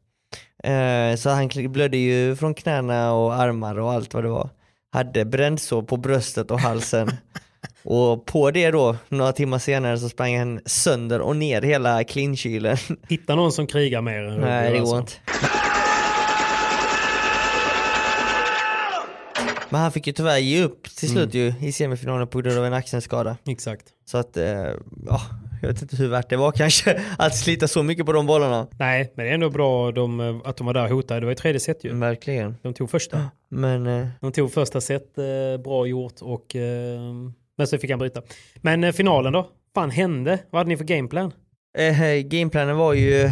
Eh, så han blödde ju från knäna och armar och allt vad det var. Hade brännsår på bröstet och halsen. och på det då, några timmar senare så sprang han sönder och ner hela cleankylen. Hitta någon som krigar mer än. Nej det alltså. går inte. Men han fick ju tyvärr ge upp till slut ju i semifinalen på grund av en axelskada. Exakt. Så att, eh, ja, Jag vet inte hur värt det var kanske att slita så mycket på de bollarna. Nej, men det är ändå bra de, att de var där och hotade. Det var i tredje set ju. Verkligen. De tog första. Men eh, De tog första set, eh, bra gjort och eh, men så fick han bryta. Men eh, finalen då? Vad fan hände? Vad hade ni för gameplan? Eh, gameplanen var ju, eh,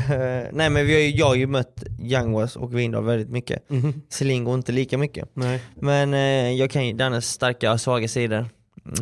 nej men vi har ju, jag har ju mött Youngwas och Vindal väldigt mycket. Mhm. Selingo inte lika mycket. Nej. Men eh, jag kan ju Dannes starka och svaga sidor.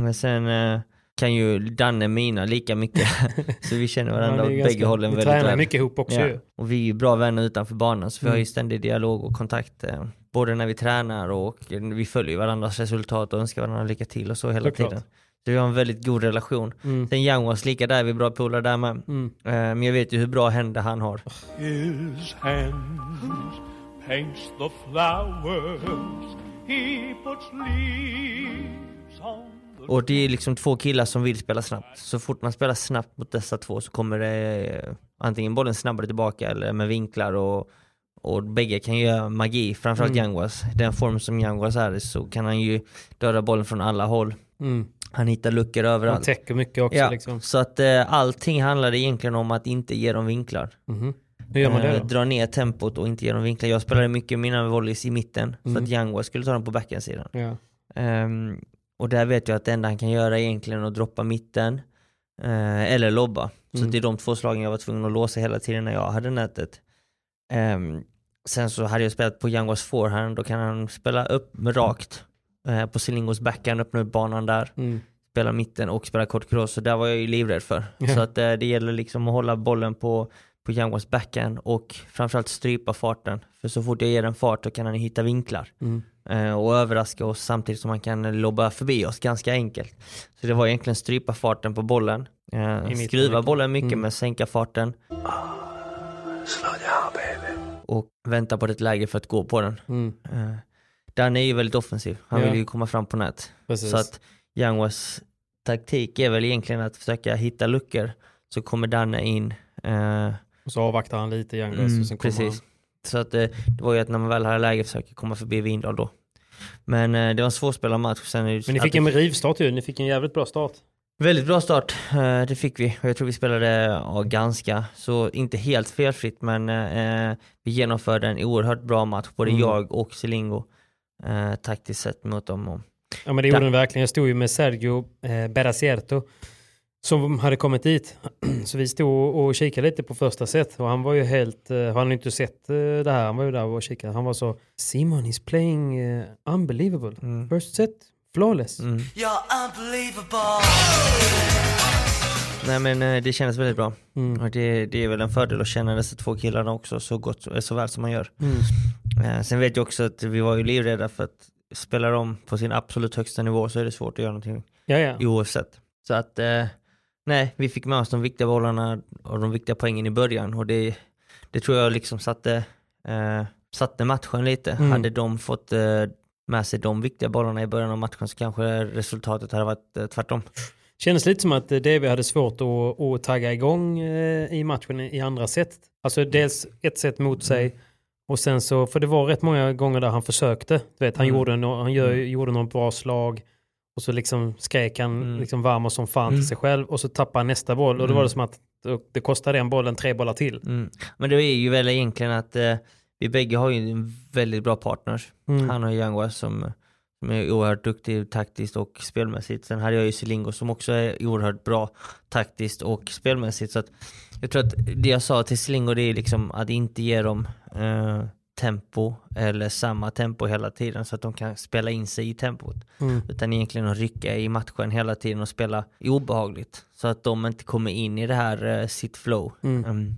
Men sen eh, kan ju Danne mina lika mycket. så vi känner varandra Ja, åt är bägge hållen väldigt tränar väl. mycket ihop också Ja. ju. Och vi är ju bra vänner utanför banan så vi har ju Mm. ständig dialog och kontakt. Eh, både när vi tränar och vi följer varandras resultat och önskar varandra lycka till och så hela Såklart. tiden. Så vi har en väldigt god relation. Mm. Sen Youngwas lika där, vi är bra polare där med. Mm. Eh, men jag vet ju hur bra händer han har. His hands paints the flowers. He puts leaves on Och det är liksom två killar som vill spela snabbt. Så fort man spelar snabbt mot dessa två så kommer det eh, antingen bollen snabbare tillbaka eller med vinklar och, och bägge kan ju göra magi, framförallt Mm. Youngwas. Den form som Youngwas är i så kan han ju döda bollen från alla håll. Mm. Han hittar luckor Han överallt. täcker mycket också Ja, liksom. Så att eh, allting handlar egentligen om att inte ge dem vinklar. Mhm. Hur gör man det Eh, då? dra ner tempot och inte ge dem vinklar. Jag spelade mycket mina volleys i mitten Mm. att Youngwas skulle ta dem på backhandsidan. Ja. Ehm, och där vet jag att det enda han kan göra egentligen är att droppa mitten eh, eller lobba. Så Mm. det är de två slagen jag var tvungen att låsa hela tiden när jag hade nätet. Ehm, sen så hade jag spelat på Youngwas forehand, då kan han spela upp rakt eh, på Silingos backhand, öppna upp banan där, Mm. spela mitten och spela kort cross. Så där var jag ju livrädd för. Ja. Så att eh, det gäller liksom att hålla bollen på, på Youngwas backhand och framförallt strypa farten. För så fort jag ger den fart då kan han hitta vinklar Mm. eh, och överraska oss samtidigt som man kan lobba förbi oss ganska enkelt. Så det var egentligen strypa farten på bollen, eh, skruva bollen mycket Mm. men sänka farten Slow down, baby. och vänta på ett läge för att gå på den. Mm. Eh, Danne är ju väldigt offensiv, han Ja. vill ju komma fram på nät. Precis. Så att Youngwas taktik är väl egentligen att försöka hitta luckor så kommer Danne in. Eh, Och så avvaktar han lite Younglas Mm, och sen kommer precis. Så att eh, det var ju att när man väl hade läge försöka komma förbi Vindal då. Men eh, det var en svårspelad match. Sen det Men ni fick en rivstart ju. Ni fick en jävligt bra start. Väldigt bra start, eh, det fick vi. Jag tror vi spelade ja, ganska, så inte helt felfritt men eh, vi genomförde en oerhört bra match, både Mm. jag och Selingo, eh, taktiskt sett mot dem. Och, Ja men det gjorde den verkligen. Jag stod ju med Sergio eh, Beracierto som hade kommit dit. Så vi stod och kikade lite på första set och han var ju helt, eh, han hade inte sett eh, det här, han var ju där och kikade. Han var så, Simon he's playing eh, unbelievable. Mm. First set, flawless. mm. You're unbelievable. Nej men eh, det kändes väldigt bra. Mm. Och det, det är väl en fördel att känna dessa två killarna också så gott, så väl som man gör. Mm. Eh, sen vet jag också att vi var ju livrädda för att spela dem på sin absolut högsta nivå så är det svårt att göra någonting Ja, ja. oavsett. Så att, eh, nej, vi fick med oss de viktiga bollarna och de viktiga poängen i början och det, det tror jag liksom satte, eh, satte matchen lite. Mm. Hade de fått eh, med sig de viktiga bollarna i början av matchen så kanske resultatet hade varit eh, tvärtom. Kändes lite som att DV hade svårt att, att tagga igång eh, i matchen i andra set. Alltså dels ett set mot sig och sen så, för det var rätt många gånger där han försökte. Du vet, han, Mm. gjorde, no, han gör, gjorde något bra slag och så liksom skrek han Mm. liksom varm som fan Mm. till sig själv och så tappade han nästa boll och då Mm. var det som att det kostade den bollen tre bollar till. Mm. Men det är ju väl egentligen att eh, vi bägge har ju en väldigt bra partners. Mm. Han och Youngwa som, som är oerhört duktig taktiskt och spelmässigt. Sen hade jag ju Silingo som också är oerhört bra taktiskt och spelmässigt. Så att jag tror att det jag sa till Silingo det är liksom att inte ge dem eh, tempo eller samma tempo hela tiden så att de kan spela in sig i tempot. Mm. Utan egentligen att rycka i matchen hela tiden och spela obehagligt. Så att de inte kommer in i det här eh, sitt flow. Mm. Mm.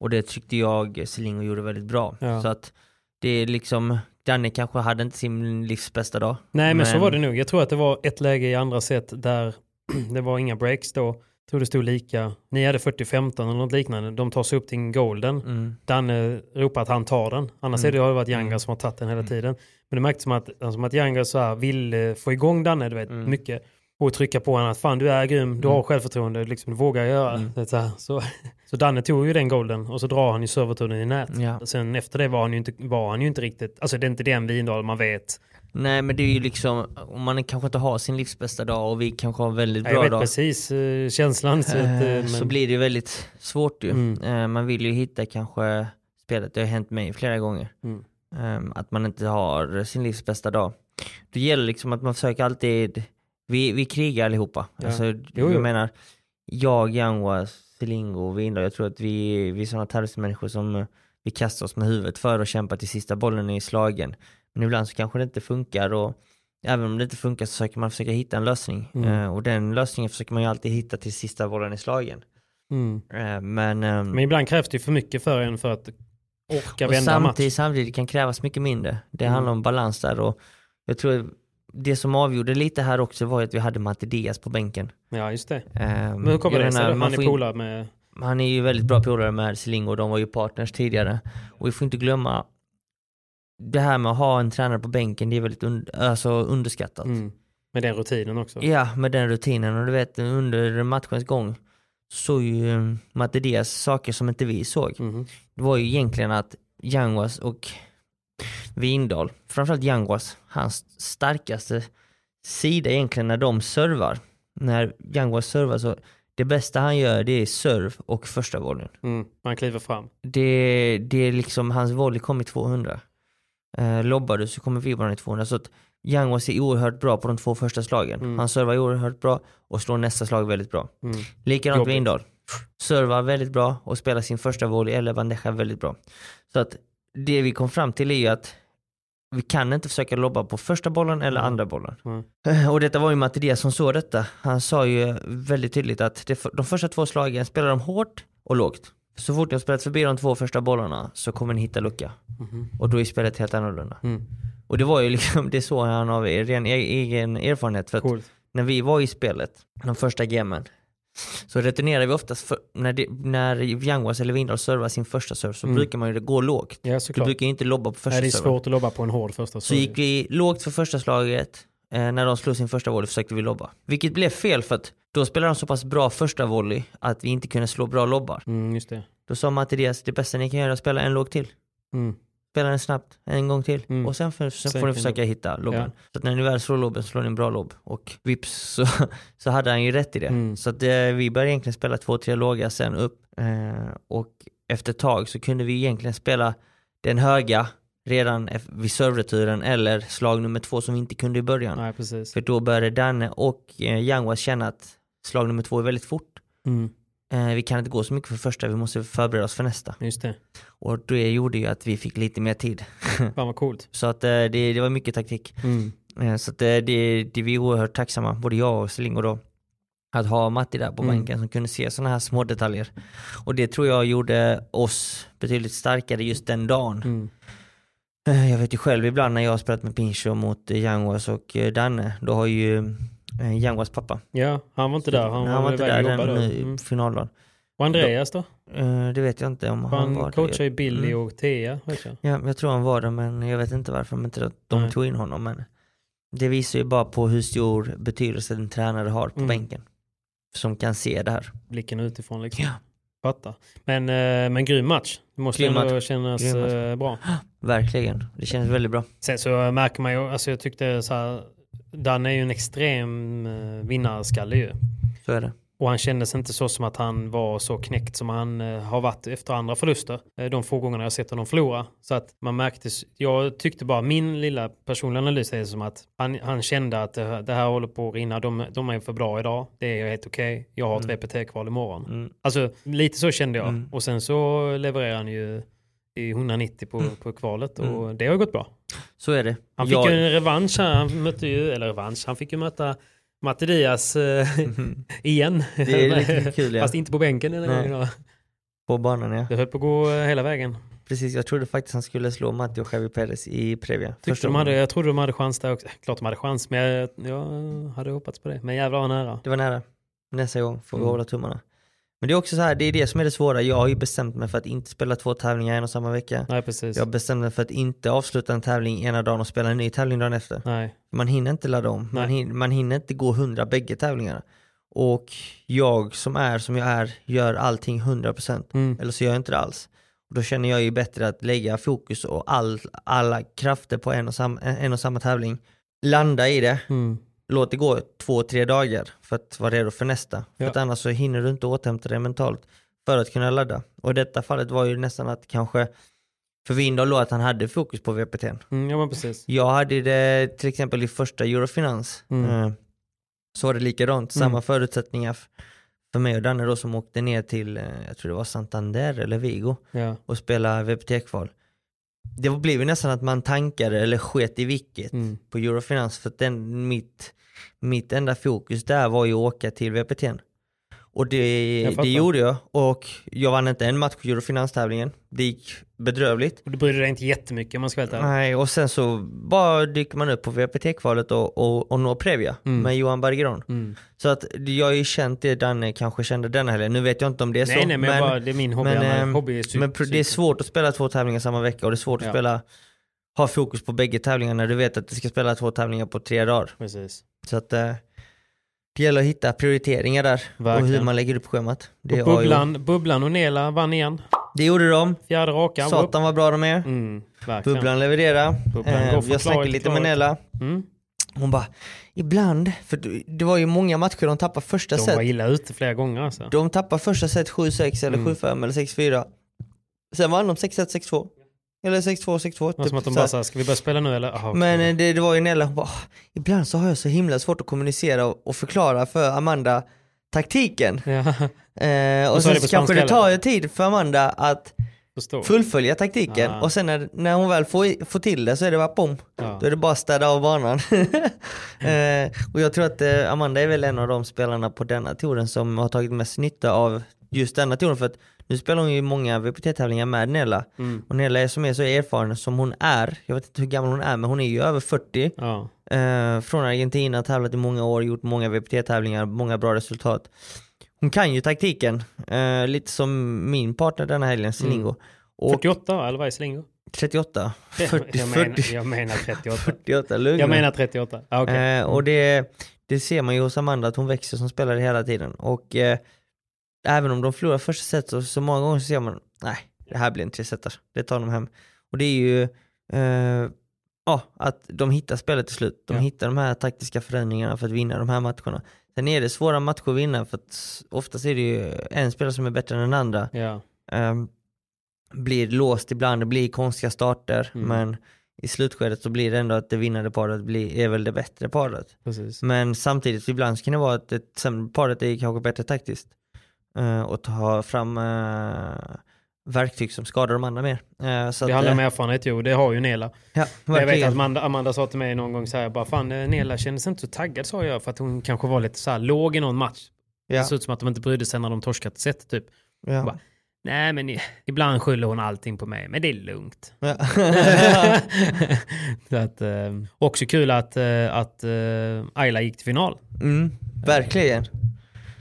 Och det tyckte jag Selingo gjorde väldigt bra. Ja. Så att det är liksom, Danne kanske hade inte sin livs bästa dag. Nej men, så var det nog. Jag tror att det var ett läge i andra set där det var inga breaks då. Jag tror det stod lika. Ni hade 40-15 eller något liknande. De tar sig upp till en golden. Mm. Danne ropar att han tar den. Annars Mm. är det har det varit Janga som har tagit den hela tiden. Men det märktes som att, som att Janga så här vill få igång Danne, du vet, Mm. mycket. Och trycka på honom att fan du är grym, du har självförtroende, liksom, du vågar göra. Mm. Så, så, så Danne tog ju den golden och så drar han ju servertunneln i nät. Ja. Sen efter det var han, ju inte, var han ju inte riktigt, alltså det är inte den Vindal man vet. Nej men det är ju liksom, om man kanske inte har sin livs bästa dag och vi kanske har en väldigt Jag bra vet dag. precis eh, känslan. Så, att, eh, Eh, Så men, blir det ju väldigt svårt ju. Mm. Eh, Man vill ju hitta kanske spelet, det har hänt mig flera gånger. Mm. Ehm, Att man inte har sin livs bästa dag. Det gäller liksom att man försöker alltid, vi, vi krigar allihopa. Ja. Alltså, Jo, jag jo. menar, jag, Yanwa, Selingo, Vinda, jag tror att vi, vi är sådana terroristmänniskor som eh, vi kastar oss med huvudet för att kämpa till sista bollen är slagen. Men ibland så kanske det inte funkar och även om det inte funkar så försöker man försöka hitta en lösning. Mm. Eh, och den lösningen försöker man ju alltid hitta till sista bollen är slagen. mm. Eh, men ehm, men ibland krävs det för mycket för en för att orka och vända match. samtidigt, samtidigt kan krävas mycket mindre. Det Mm. handlar om balans där och jag tror det som avgjorde lite här också var att vi hade Matte Diaz på bänken. Ja just det. Ehm, Men hur kommer det sig Han är polare med... Han är ju väldigt bra polare med Selingo och de var ju partners tidigare. Och vi får inte glömma det här med att ha en tränare på bänken, det är väldigt un- alltså underskattat. Mm. Med den rutinen också. Ja, med den rutinen och du vet under matchens gång såg ju eh, Matte Diaz saker som inte vi såg. Mhm. Det var ju egentligen att Yanguas och Vindal, framförallt Yanguas, hans starkaste sida egentligen när de servar. När Yanguas servar så, det bästa han gör det är serv och första volleyn. Mm. Man kliver fram. Det, det är liksom, hans volley kom i 200. Eh, lobbar du så kommer vibbarna i 200. Så att Yanguas är oerhört bra på de två första slagen. Mm. Han servar oerhört bra och slår nästa slag väldigt bra. Mm. Likadant Jobbigt. Vindal. Servar väldigt bra och spelar sin första volley eller bandeja väldigt bra. Så att det vi kom fram till är ju att vi kan inte försöka lobba på första bollen eller andra bollen. Mm. Eh, Och detta var ju Matte Diaz som såg detta. Han sa ju väldigt tydligt att det, de första två slagen spelar de hårt och lågt. Så fort har spelat förbi de två första bollarna så kommer ni hitta lucka. Och då är spelet helt annorlunda. Mm. Och det var ju liksom, det såg han av ren e- egen erfarenhet. För att Coolt. när vi var i spelet, de första gamen, så returnerar vi oftast, för, när, det, när Yanguas eller Vindal servar sin första serve så Mm. brukar man ju gå lågt. Ja Du brukar ju inte lobba på första Nej, det är serven. svårt att lobba på en hård första. Så gick vi lågt för första slaget, eh, när de slog sin första volley försökte vi lobba. Vilket blev fel för att då spelade de så pass bra första volley att vi inte kunde slå bra lobbar. Mm, just det. Då sa Matte Diaz, det bästa ni kan göra är att spela en låg till. Mm. Spela den snabbt, en gång till. Mm. Och sen, får- sen Sen får ni försöka du- hitta lobben. Ja. Så att när ni väl slår lobben slår ni en bra lobb. Och vips så, så hade han ju rätt i det. Mm. Så att eh, vi började egentligen spela två, tre låga sen upp. Eh, och efter ett tag så kunde vi egentligen spela den höga redan vid servereturen eller slag nummer två som vi inte kunde i början. Nej. För då började Danne och eh, Yanguas känna att slag nummer två är väldigt fort. Mm. Eh, vi kan inte gå så mycket för första, vi måste förbereda oss för nästa. Just det. Och det gjorde ju att vi fick lite mer tid. Fan vad coolt. Så att eh, det, det var mycket taktik. Mm. Eh, Så att eh, det, det vi är oerhört tacksamma, både jag och Selingo då, att ha Matti där på Mm. bänken som kunde se sådana här små detaljer. Och det tror jag gjorde oss betydligt starkare just den dagen. Mm. Eh, Jag vet ju själv ibland när jag har spelat med Pincho mot eh, Yanguas och Danne, då har ju Yanguas pappa, Ja, han var inte där. Han, han var inte där den eh, Mm. finaldagen. Och Andreas då? Eh, Det vet jag inte om han, Han var coachar ju Billy Mm. och Thea. Jag. Ja, jag tror han var det men jag vet inte varför de inte de Nej. tog in honom. Men det visar ju bara på hur stor betydelse en tränare har på Mm. bänken. Som kan se det här. Blicken utifrån liksom. Ja. Fattar. Men, eh, men grym match. Det måste Grym ändå kännas Grym eh, bra. Verkligen, det känns väldigt bra. Sen så märker man ju, alltså jag tyckte så här, Danne är ju en extrem eh, vinnarskalle ju. Så är det. Och han kändes inte så som att han var så knäckt som han eh, har varit efter andra förluster. Eh, de få gångerna jag sett honom förlora. Så att man märkte, jag tyckte bara, min lilla personliga analys är som att han, han kände att det här, det här håller på att rinna, de, de är för bra idag, det är helt okej, jag har ett VPT-kval imorgon. Mm. Alltså lite så kände jag. Mm. Och sen så levererar han ju i 190 på, på kvalet och Mm. det har gått bra. Så är det. Han fick Jag- ju en revansch, här. han mötte ju, eller revansch, han fick ju möta Matte Diaz eh, igen. Det är lite kul, ja. Fast inte på bänken den här gången. På banan ja. Det höll på att gå eh, hela vägen. Precis, jag trodde faktiskt han skulle slå Matti och Javi Perez i Previa. Tyckte de hade, jag trodde de hade chans där också. Klart de hade chans, men jag, jag hade hoppats på det. Men jävlar vad nära. Det var nära. Nästa gång får vi Mm. hålla tummarna. Men det är också så här, det är det som är det svåra. Jag har ju bestämt mig för att inte spela två tävlingar en och samma vecka. Nej, precis. Jag har bestämt mig för att inte avsluta en tävling ena dagen och spela en ny tävling dagen efter. Nej. Man hinner inte ladda om, man hinner, man hinner inte gå hundra bägge tävlingarna. Och jag som är som jag är gör allting 100% Mm. eller så gör jag inte det alls. Och då känner jag ju bättre att lägga fokus och all, alla krafter på en och, sam, en och samma tävling. Landa i det, Mm. Låt det gå två, tre dagar för att vara redo för nästa. För Ja. att annars så hinner du inte återhämta dig mentalt för att kunna ladda. Och i detta fallet var ju nästan att kanske för Windahl då att han hade fokus på VPT. Mm, ja, men precis. Jag hade det till exempel i första Eurofinans. Mm. Eh, så var det likadant, Mm. samma förutsättningar f- för mig och Danne då som åkte ner till, eh, jag tror det var Santander eller Vigo Ja. och spela VPT-kval. Det blev ju nästan att man tankade eller sket i vilket Mm. på Eurofinans för att den, mitt, mitt enda fokus där var ju att åka till VPT. Och det, Jag det gjorde jag och jag vann inte en match på Eurofinans-tävlingen. Det gick bedrövligt. Och du brydde dig inte jättemycket om man ska ärlig. Nej, och sen så bara dyker man upp på VPT-kvalet och, och, och når Previa Mm. med Johan Bergeron. Mm. Så att jag har ju känt det Danne kanske kände denna helgen. Nu vet jag inte om det är Nej, så. nej, men, jag bara, det är min hobby. men, Men, ehm, hobby men det är svårt att spela två tävlingar samma vecka och det är svårt Ja. att spela, ha fokus på bägge tävlingarna när du vet att du ska spela två tävlingar på tre dagar. Precis. Så att eh, det gäller att hitta prioriteringar där och Verkligen. hur man lägger upp schemat. Det, Och bubblan, bubblan och Nela vann igen. det gjorde de. Fjärde raka. Satan vad bra de är. Mm. Bubblan levererar. Bubblan Eh, jag snackade klarhet till lite med. Nella. Mm. Hon bara, ibland, för det- var ju många matcher de tappade första De set. var illa ute flera gånger alltså. De tappade första set 7-6 eller Mm. 7-5 eller 6-4. Sen vann de 6-1, 6-2. Eller 6-2, 6-2. Det var som att de bara här. sa, ska vi börja spela nu eller? Aha. Men eh, det, det var ju Nella, hon bara, "Ah, ibland så har jag så himla svårt att kommunicera och, och förklara för Amanda taktiken. Ja, Eh, och sa sen det kanske det tar ju tid för Amanda att förstår. fullfölja taktiken Ah. och sen när, när hon väl får, får till det så är det bara bom. Ja. Då är det bara att städa av banan. eh, och jag tror att eh, Amanda är väl en av de spelarna på denna touren som har tagit mest nytta av just denna touren för att nu spelar hon ju många VPT-tävlingar med Nella Mm. och Nella är som är så erfaren som hon är, jag vet inte hur gammal hon är men hon är ju över 40 Ja. eh, från Argentina, tävlat i många år, gjort många VPT-tävlingar, många bra resultat. Hon kan ju taktiken, eh, lite som min partner denna helgen, Silingo. Och 48 eller vad är Slingo? 38, 40, jag, menar, 40, jag menar 38. 48, lugn Jag menar 38. Ah, okej. Eh, och det, det ser man ju hos Amanda att hon växer som spelare hela tiden. Och eh, även om de förlorar första set så, så många gånger så ser man, nej, det här blir en tresetare. Det tar de hem. Och det är ju, eh, ja, att de hittar spelet till slut. De Ja. hittar de här taktiska förändringarna för att vinna de här matcherna. Sen är det svåra matcher att vinna för att oftast är det ju en spelare som är bättre än den andra. Ja. Ehm, blir låst ibland, det blir konstiga starter, Mm. men i slutskedet så blir det ändå att det vinnande paret blir, är väl det bättre paret. Precis. Men samtidigt ibland så kan det vara att det sämre paret är kanske bättre taktiskt. Uh, och ta fram eh, verktyg som skadar de andra mer. Eh, så Det handlar om eh, erfarenhet, jo. Det har ju Nela. ja, Jag vet att Amanda, Amanda sa till mig någon gång så här, bara fan eh, Nela kändes inte så taggad sa jag för att hon kanske var lite så här låg i någon match. Ja, Det såg ut som att de inte brydde sig när de torskat ett set typ. ja. bara- Nej men ibland skyller hon allting på mig, men det är lugnt. Ja. så att, eh, också kul att, eh, att eh, Ayla gick till final. mm, verkligen.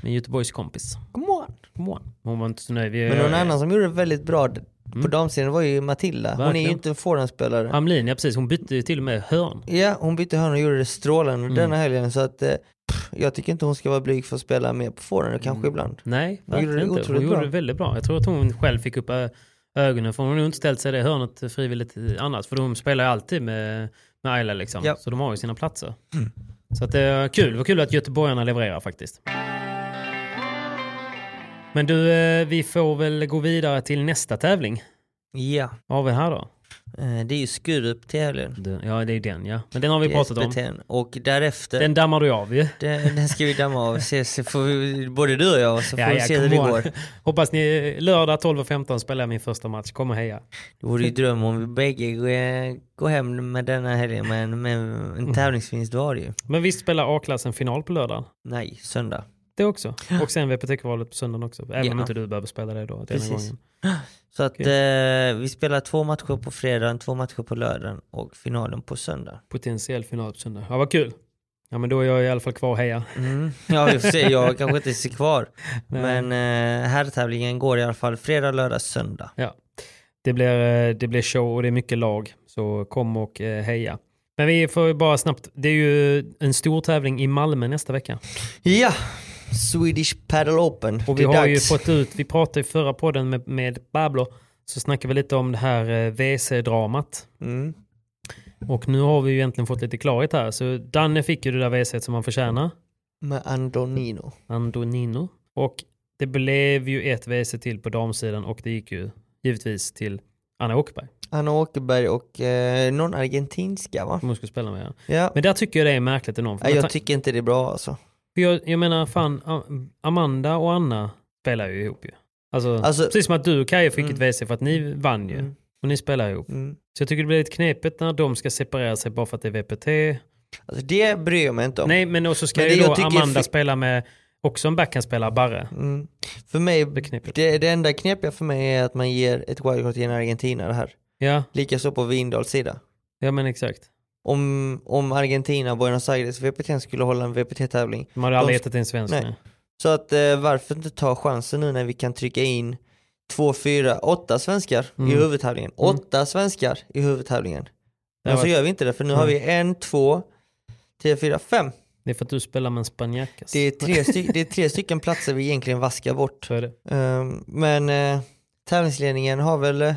Min Göteborgs kompis. Come on. Come on. Hon var inte så nöjd. Vi, Men någon annan som gjorde det väldigt bra på Mm. damsidan var ju Matilda. Hon är ju Verkligen. inte en forehandspelare. Amlin, ja precis. Hon bytte ju till och med hörn. Ja, hon bytte hörn och gjorde det strålande Mm. denna helgen så att eh, pff, jag tycker inte hon ska vara blyg för att spela mer på forehand kanske ibland. Nej, Hon gjorde verkligen det inte. Hon gjorde bra. det väldigt bra. Jag tror att hon själv fick upp ö- ögonen för hon har nog inte ställt sig i det hörnet frivilligt annars. För de spelar ju alltid med, med Ayla liksom. Ja. Så de har ju sina platser. Mm. Så att det är kul. Det var kul att göteborgarna levererar faktiskt. Men du, eh, vi får väl gå vidare till nästa tävling. Ja, Vad har vi här då? eh, det är ju Skurup. Den, ja, det är den ja. Men den har vi pratat om. Och därefter, Den dammar du av ju. den, den ska vi damma av. Se, se, får vi, både du och jag, så får Ja, vi ja, se hur det går. Hoppas ni lördag 12.15 spelar jag min första match. Kom och heja. Det vore ju dröm om vi bägge går, hem med denna helgen, men, men en tävlingsvinst var det ju. Men visst spelar A-klassen final på lördag? Nej, söndag. Det också. Och sen VPT-kvalet på söndagen också. Även om Ja. inte du behöver spela det då. Precis. gången. Så att Okej. eh, vi spelar två matcher på fredagen, två matcher på lördagen och finalen på söndag. Potentiell final på söndag. Ja, vad kul. Ja men då är jag i alla fall kvar heja. Mm. Ja vi får se, jag kanske inte sitter kvar. Nej. Men eh, herrtävlingen går i alla fall fredag, lördag, söndag. Ja. Det blir, eh, det blir show och det är mycket lag. Så kom och eh, heja. Men vi får bara snabbt, det är ju en stor tävling i Malmö nästa vecka. Ja, Swedish Paddle Open. Och vi har ju dags. fått ut, vi pratade i förra podden med, med Pablo, så snackade vi lite om det här eh, WC-dramat. Mm. Och nu har vi ju egentligen fått lite klarhet här. Så Danne fick ju det där WC som han förtjänar. Med Andonino. Andonino. Och det blev ju ett WC till på damsidan och det gick ju givetvis till Anna Åkerberg. Anna Åkerberg och eh, någon argentinska va? Som hon skulle spela med. Ja. Ja. Men där tycker jag det är märkligt enormt. Nej, jag tycker inte det är bra alltså. För jag, jag menar, fan, Amanda och Anna spelar ju ihop ju. Alltså, Alltså- precis som att du och Kaja fick Mm. ett WC för att ni vann ju. Mm. Och ni spelar ihop. Mm. Så jag tycker det blir lite knepigt när de ska separera sig bara för att det är VPT. Alltså det bryr jag mig inte om. Nej, men också ska Men ju då Amanda fi- spela med också en backhandspelare, Barre. Mm. För mig, Det det, det enda knepiga för mig är att man ger ett wildcard till en argentinare här. Ja, Likaså på Vindals sida. ja men exakt. Om, om Argentina och Buenos Aires VPT skulle hålla en VPT-tävling. De hade aldrig gett en svensk. Nej. nej. Så att eh, varför inte ta chansen nu när vi kan trycka in två, fyra, åtta svenskar Mm. i huvudtävlingen. Mm. Åtta svenskar i huvudtävlingen. Men har så varit- gör vi inte det för nu har vi en, två, tre, fyra, fem. Det är för att du spelar med en spanjackas. Det är tre, det är tre stycken platser vi egentligen vaskar bort. Ehm, men eh, tävlingsledningen har väl eh,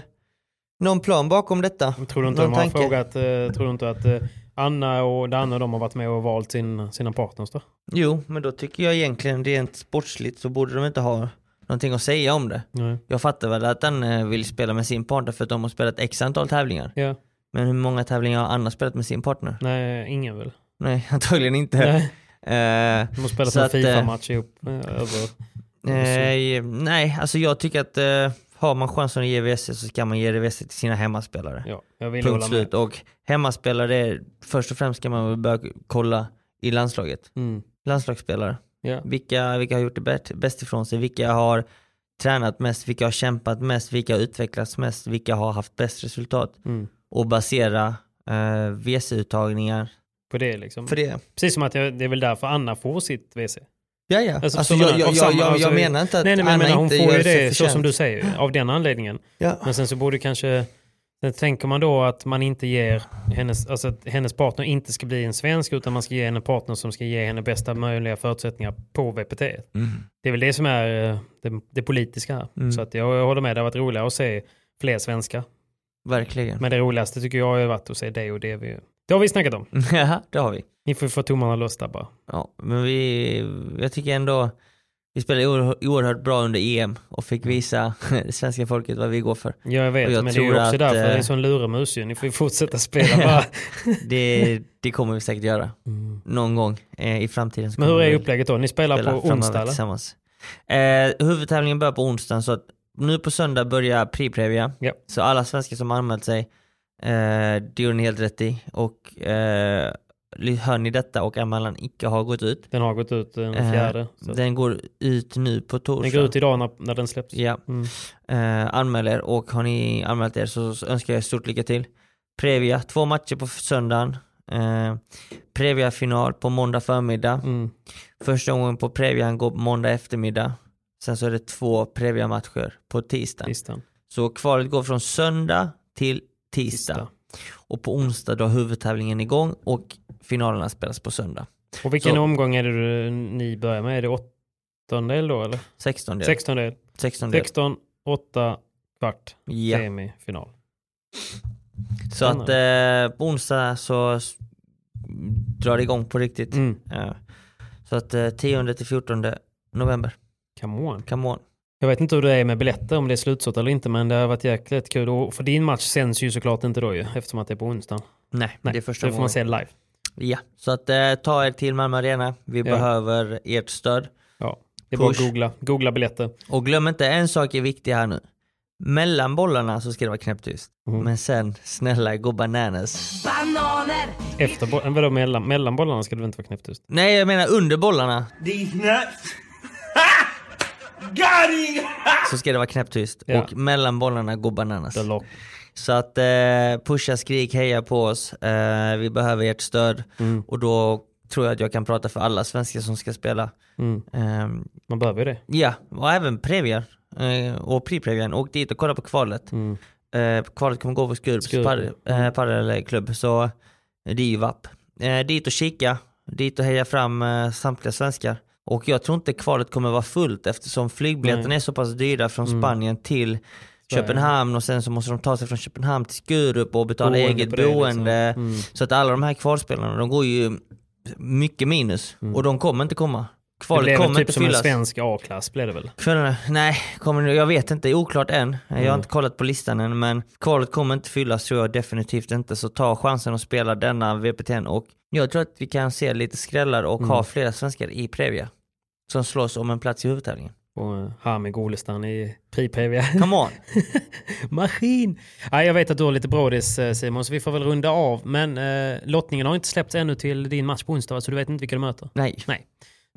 någon plan bakom detta. Tror du inte någon de har tanke? frågat, eh, tror du inte att eh, Anna och Danne de har varit med och valt sin, sina partners då? Jo, men då tycker jag egentligen rent sportsligt så borde de inte ha någonting att säga om det. Nej. Jag fattar väl att Danne vill spela med sin partner för att de har spelat x antal tävlingar. Ja. Men hur många tävlingar har Anna spelat med sin partner? Nej, ingen väl. Nej, antagligen inte. Nej. Eh, De har spelat en Fifa-match ihop. eh, nej, alltså jag tycker att eh, har man chansen att ge WC så ska man ge det WC till sina hemmaspelare. Ja, jag vill Punkt slut. med. Och hemmaspelare, är- först och främst ska man börja kolla i landslaget. Mm. Landslagsspelare. Ja. Vilka, vilka har gjort det bäst, bäst ifrån sig? Vilka har tränat mest? Vilka har kämpat mest? Vilka har utvecklats mest? Vilka har haft bäst resultat? Mm. Och basera eh, WC-uttagningar På det liksom. för det. Precis som att jag, det är väl därför Anna får sitt WC. Ja, ja. Alltså, Alltså, så jag, jag, av jag, samma- jag, alltså- menar inte att Nej, nej men Anna menar, hon inte får ju det så som du säger, av den anledningen. Ja. Men sen så borde kanske, sen tänker man då att man inte ger hennes, alltså att hennes partner inte ska bli en svensk utan man ska ge henne en partner som ska ge henne bästa möjliga förutsättningar på VPT. Det är väl det som är eh, det, det politiska här. Mm. Så att jag, jag håller med, det har varit roligare att se fler svenskar. Verkligen. Men det roligaste tycker jag har varit att se det och det. Vi, det har vi snackat om. Ja, det har vi. Ni får få tummarna loss där bara. Ja, men vi, jag tycker ändå, vi spelade oerhört, bra under EM och fick visa det svenska folket vad vi går för. Ja, jag vet, jag men det är ju också att, därför det är eh, en sån luremus ju. Ni får ju fortsätta spela bara. Det, det kommer vi säkert göra Mm. någon gång eh, i framtiden. Men hur är upplägget då? Ni spelar spela på onsdag eller? Tillsammans. Eh, huvudtävlingen börjar på onsdagen så att nu på söndag börjar Pri-Previa. Ja. Så alla svenskar som har anmält sig, eh, det gjorde ni helt rätt i. Och eh, hör ni detta och anmälan icke har gått ut, Den har gått ut den Eh, fjärde. så. den går ut nu på torsdag. Den går ut idag när, när den släpps. Ja. Mm. Eh, anmäl er och har ni anmält er så, önskar jag er stort lycka till. Previa, två matcher på söndagen. Eh, Previa-final på måndag förmiddag. Mm. Första gången på Previan går på måndag eftermiddag. Sen så är det två Previa-matcher på tisdag. Tisdagen. Så kvalet går från söndag till tisdag. Tisdag. Och på onsdag då är huvudtävlingen igång och finalerna spelas på söndag. Och vilken Så- omgång är det du, ni börjar med? Är det åttondel då eller? 16 del. Sextondel. 16 del. 16, 8, kvart, Ja. semifinal. Så att eh, på onsdag så drar det igång på riktigt. Mm. Ja. Så att eh, 10 till 14 november. Come on. Come on. Jag vet inte hur det är med biljetter, om det är slutsålt eller inte, men det har varit jäkligt kul. Och för din match sänds ju såklart inte då ju, eftersom att det är på onsdagen. Nej, Nej, det är första det får man gången. se live. Ja, så att eh, ta er till Malmö Arena. Vi behöver ert stöd. Ja, det är bara att googla, googla biljetter. Och glöm inte, en sak är viktig här nu. Mellan bollarna så ska det vara knäpptyst. Mm. Men sen, snälla, gå bananas. Efter bo- äh, vadå, mellan, mellan bollarna ska det väl inte vara knäpptyst? Nej, jag menar under bollarna him! så ska det vara knäpptyst. Ja. Och mellan bollarna, gå bananas. Så att eh, pusha, skrik, heja på oss. Eh, vi behöver ert stöd. Mm. Och då tror jag att jag kan prata för alla svenskar som ska spela. Mm. Ehm, Man behöver ju det. ja, och även Previar eh, och Pri-Previan. Åk dit och kolla på kvalet. Mm. Eh, kvalet kommer gå för Skurups Skurup. padel- eh, padelklubb, så det är ju vapp. Eh, dit och kika, dit och heja fram samtliga svenskar. Och jag tror inte kvalet kommer vara fullt eftersom flygbiljetterna är så pass dyra från Mm. Spanien till. Köpenhamn och sen så måste de ta sig från Köpenhamn till Skurup och betala Boende eget det, liksom. boende. Mm. Så att alla de här kvalspelarna, de går ju mycket minus Mm. och de kommer inte komma. Det Kvalet blev kommer typ inte som en fyllas. svensk A-klass blev det väl? Nej, kommer, jag vet inte, oklart än. Jag har Mm. inte kollat på listan än, men kvalet kommer inte fyllas tror jag definitivt inte. Så ta chansen att spela denna VPTN och jag tror att vi kan se lite skrällar och Mm. ha flera svenskar i Previa. Som slåss om en plats i huvudtävlingen. Och eh, Hami Golestan i Pri-Previa. Come on! Maskin! Ja, jag vet att du har lite brådis eh, Simon, så vi får väl runda av. Men eh, lottningen har inte släppts ännu till din match på onsdag, så du vet inte vilka du möter. Nej. Nej.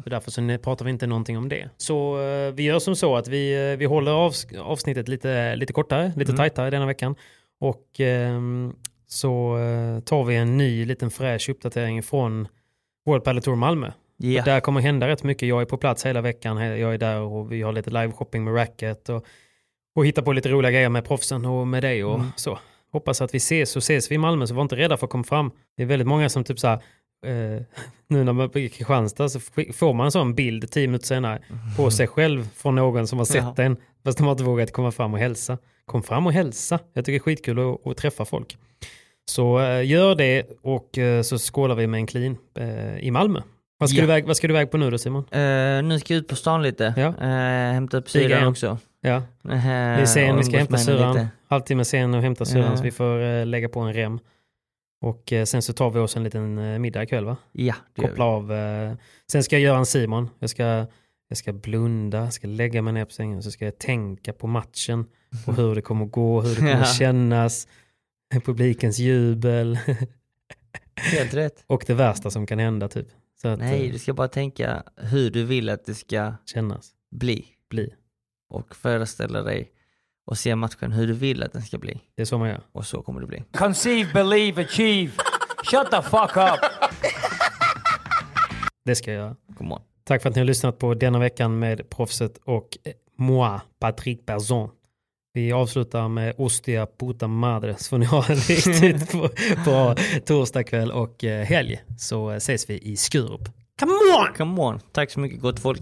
Så därför så pratar vi inte någonting om det. Så eh, vi gör som så att vi, eh, vi håller avs- avsnittet lite, lite kortare, lite Mm. tajtare denna veckan. Och ehm, så eh, tar vi en ny liten fräsch uppdatering från World Padel Tour Malmö. Och där kommer hända rätt mycket. Jag är på plats hela veckan. Jag är där och vi har lite live-shopping med racket och, och hittar på lite roliga grejer med proffsen och med dig och Mm. så. Hoppas att vi ses och ses vi i Malmö så var inte rädda för att komma fram. Det är väldigt många som typ så här, eh, nu när man är i Kristianstad så får man en sån bild tio minuter senare på sig själv från någon som har sett Ja. den. Fast de har inte vågat komma fram och hälsa. Kom fram och hälsa. Jag tycker det är skitkul att, att träffa folk. Så eh, gör det och eh, så skålar vi med en clean eh, i Malmö. Vad ska, Ja. du iväg, vad ska du iväg på nu då Simon? Eh, nu ska jag ut på stan lite. Ja. Eh, hämta upp igen. också. Ja, Eh, vi sen, vi ska hämta lite. Halvtimme sen och hämta syrran Ja. så vi får eh, lägga på en rem. Och sen så tar vi oss en liten middag ikväll va? Ja, det gör vi. Koppla av. Sen ska jag göra en Simon. Jag ska, jag ska blunda, jag ska lägga mig ner på sängen så ska jag tänka på matchen. Och hur det kommer gå, hur det kommer Ja. kännas. Publikens jubel. Helt rätt. och det värsta som kan hända typ. Så att, Nej, eh, du ska bara tänka hur du vill att det ska kännas, bli. bli. Och föreställa dig och se matchen hur du vill att den ska bli. Det är så man gör. Och så kommer det bli. Conceive, believe, achieve. Shut the fuck up. Det ska jag göra. Tack för att ni har lyssnat på denna veckan med proffset och moi, Patrick Berzon. Vi avslutar med Ostia puta madre så får ni ha en riktigt bra- torsdagkväll och eh, helg så eh, ses vi i Skurup. Come on! Come on. Tack så mycket gott folk.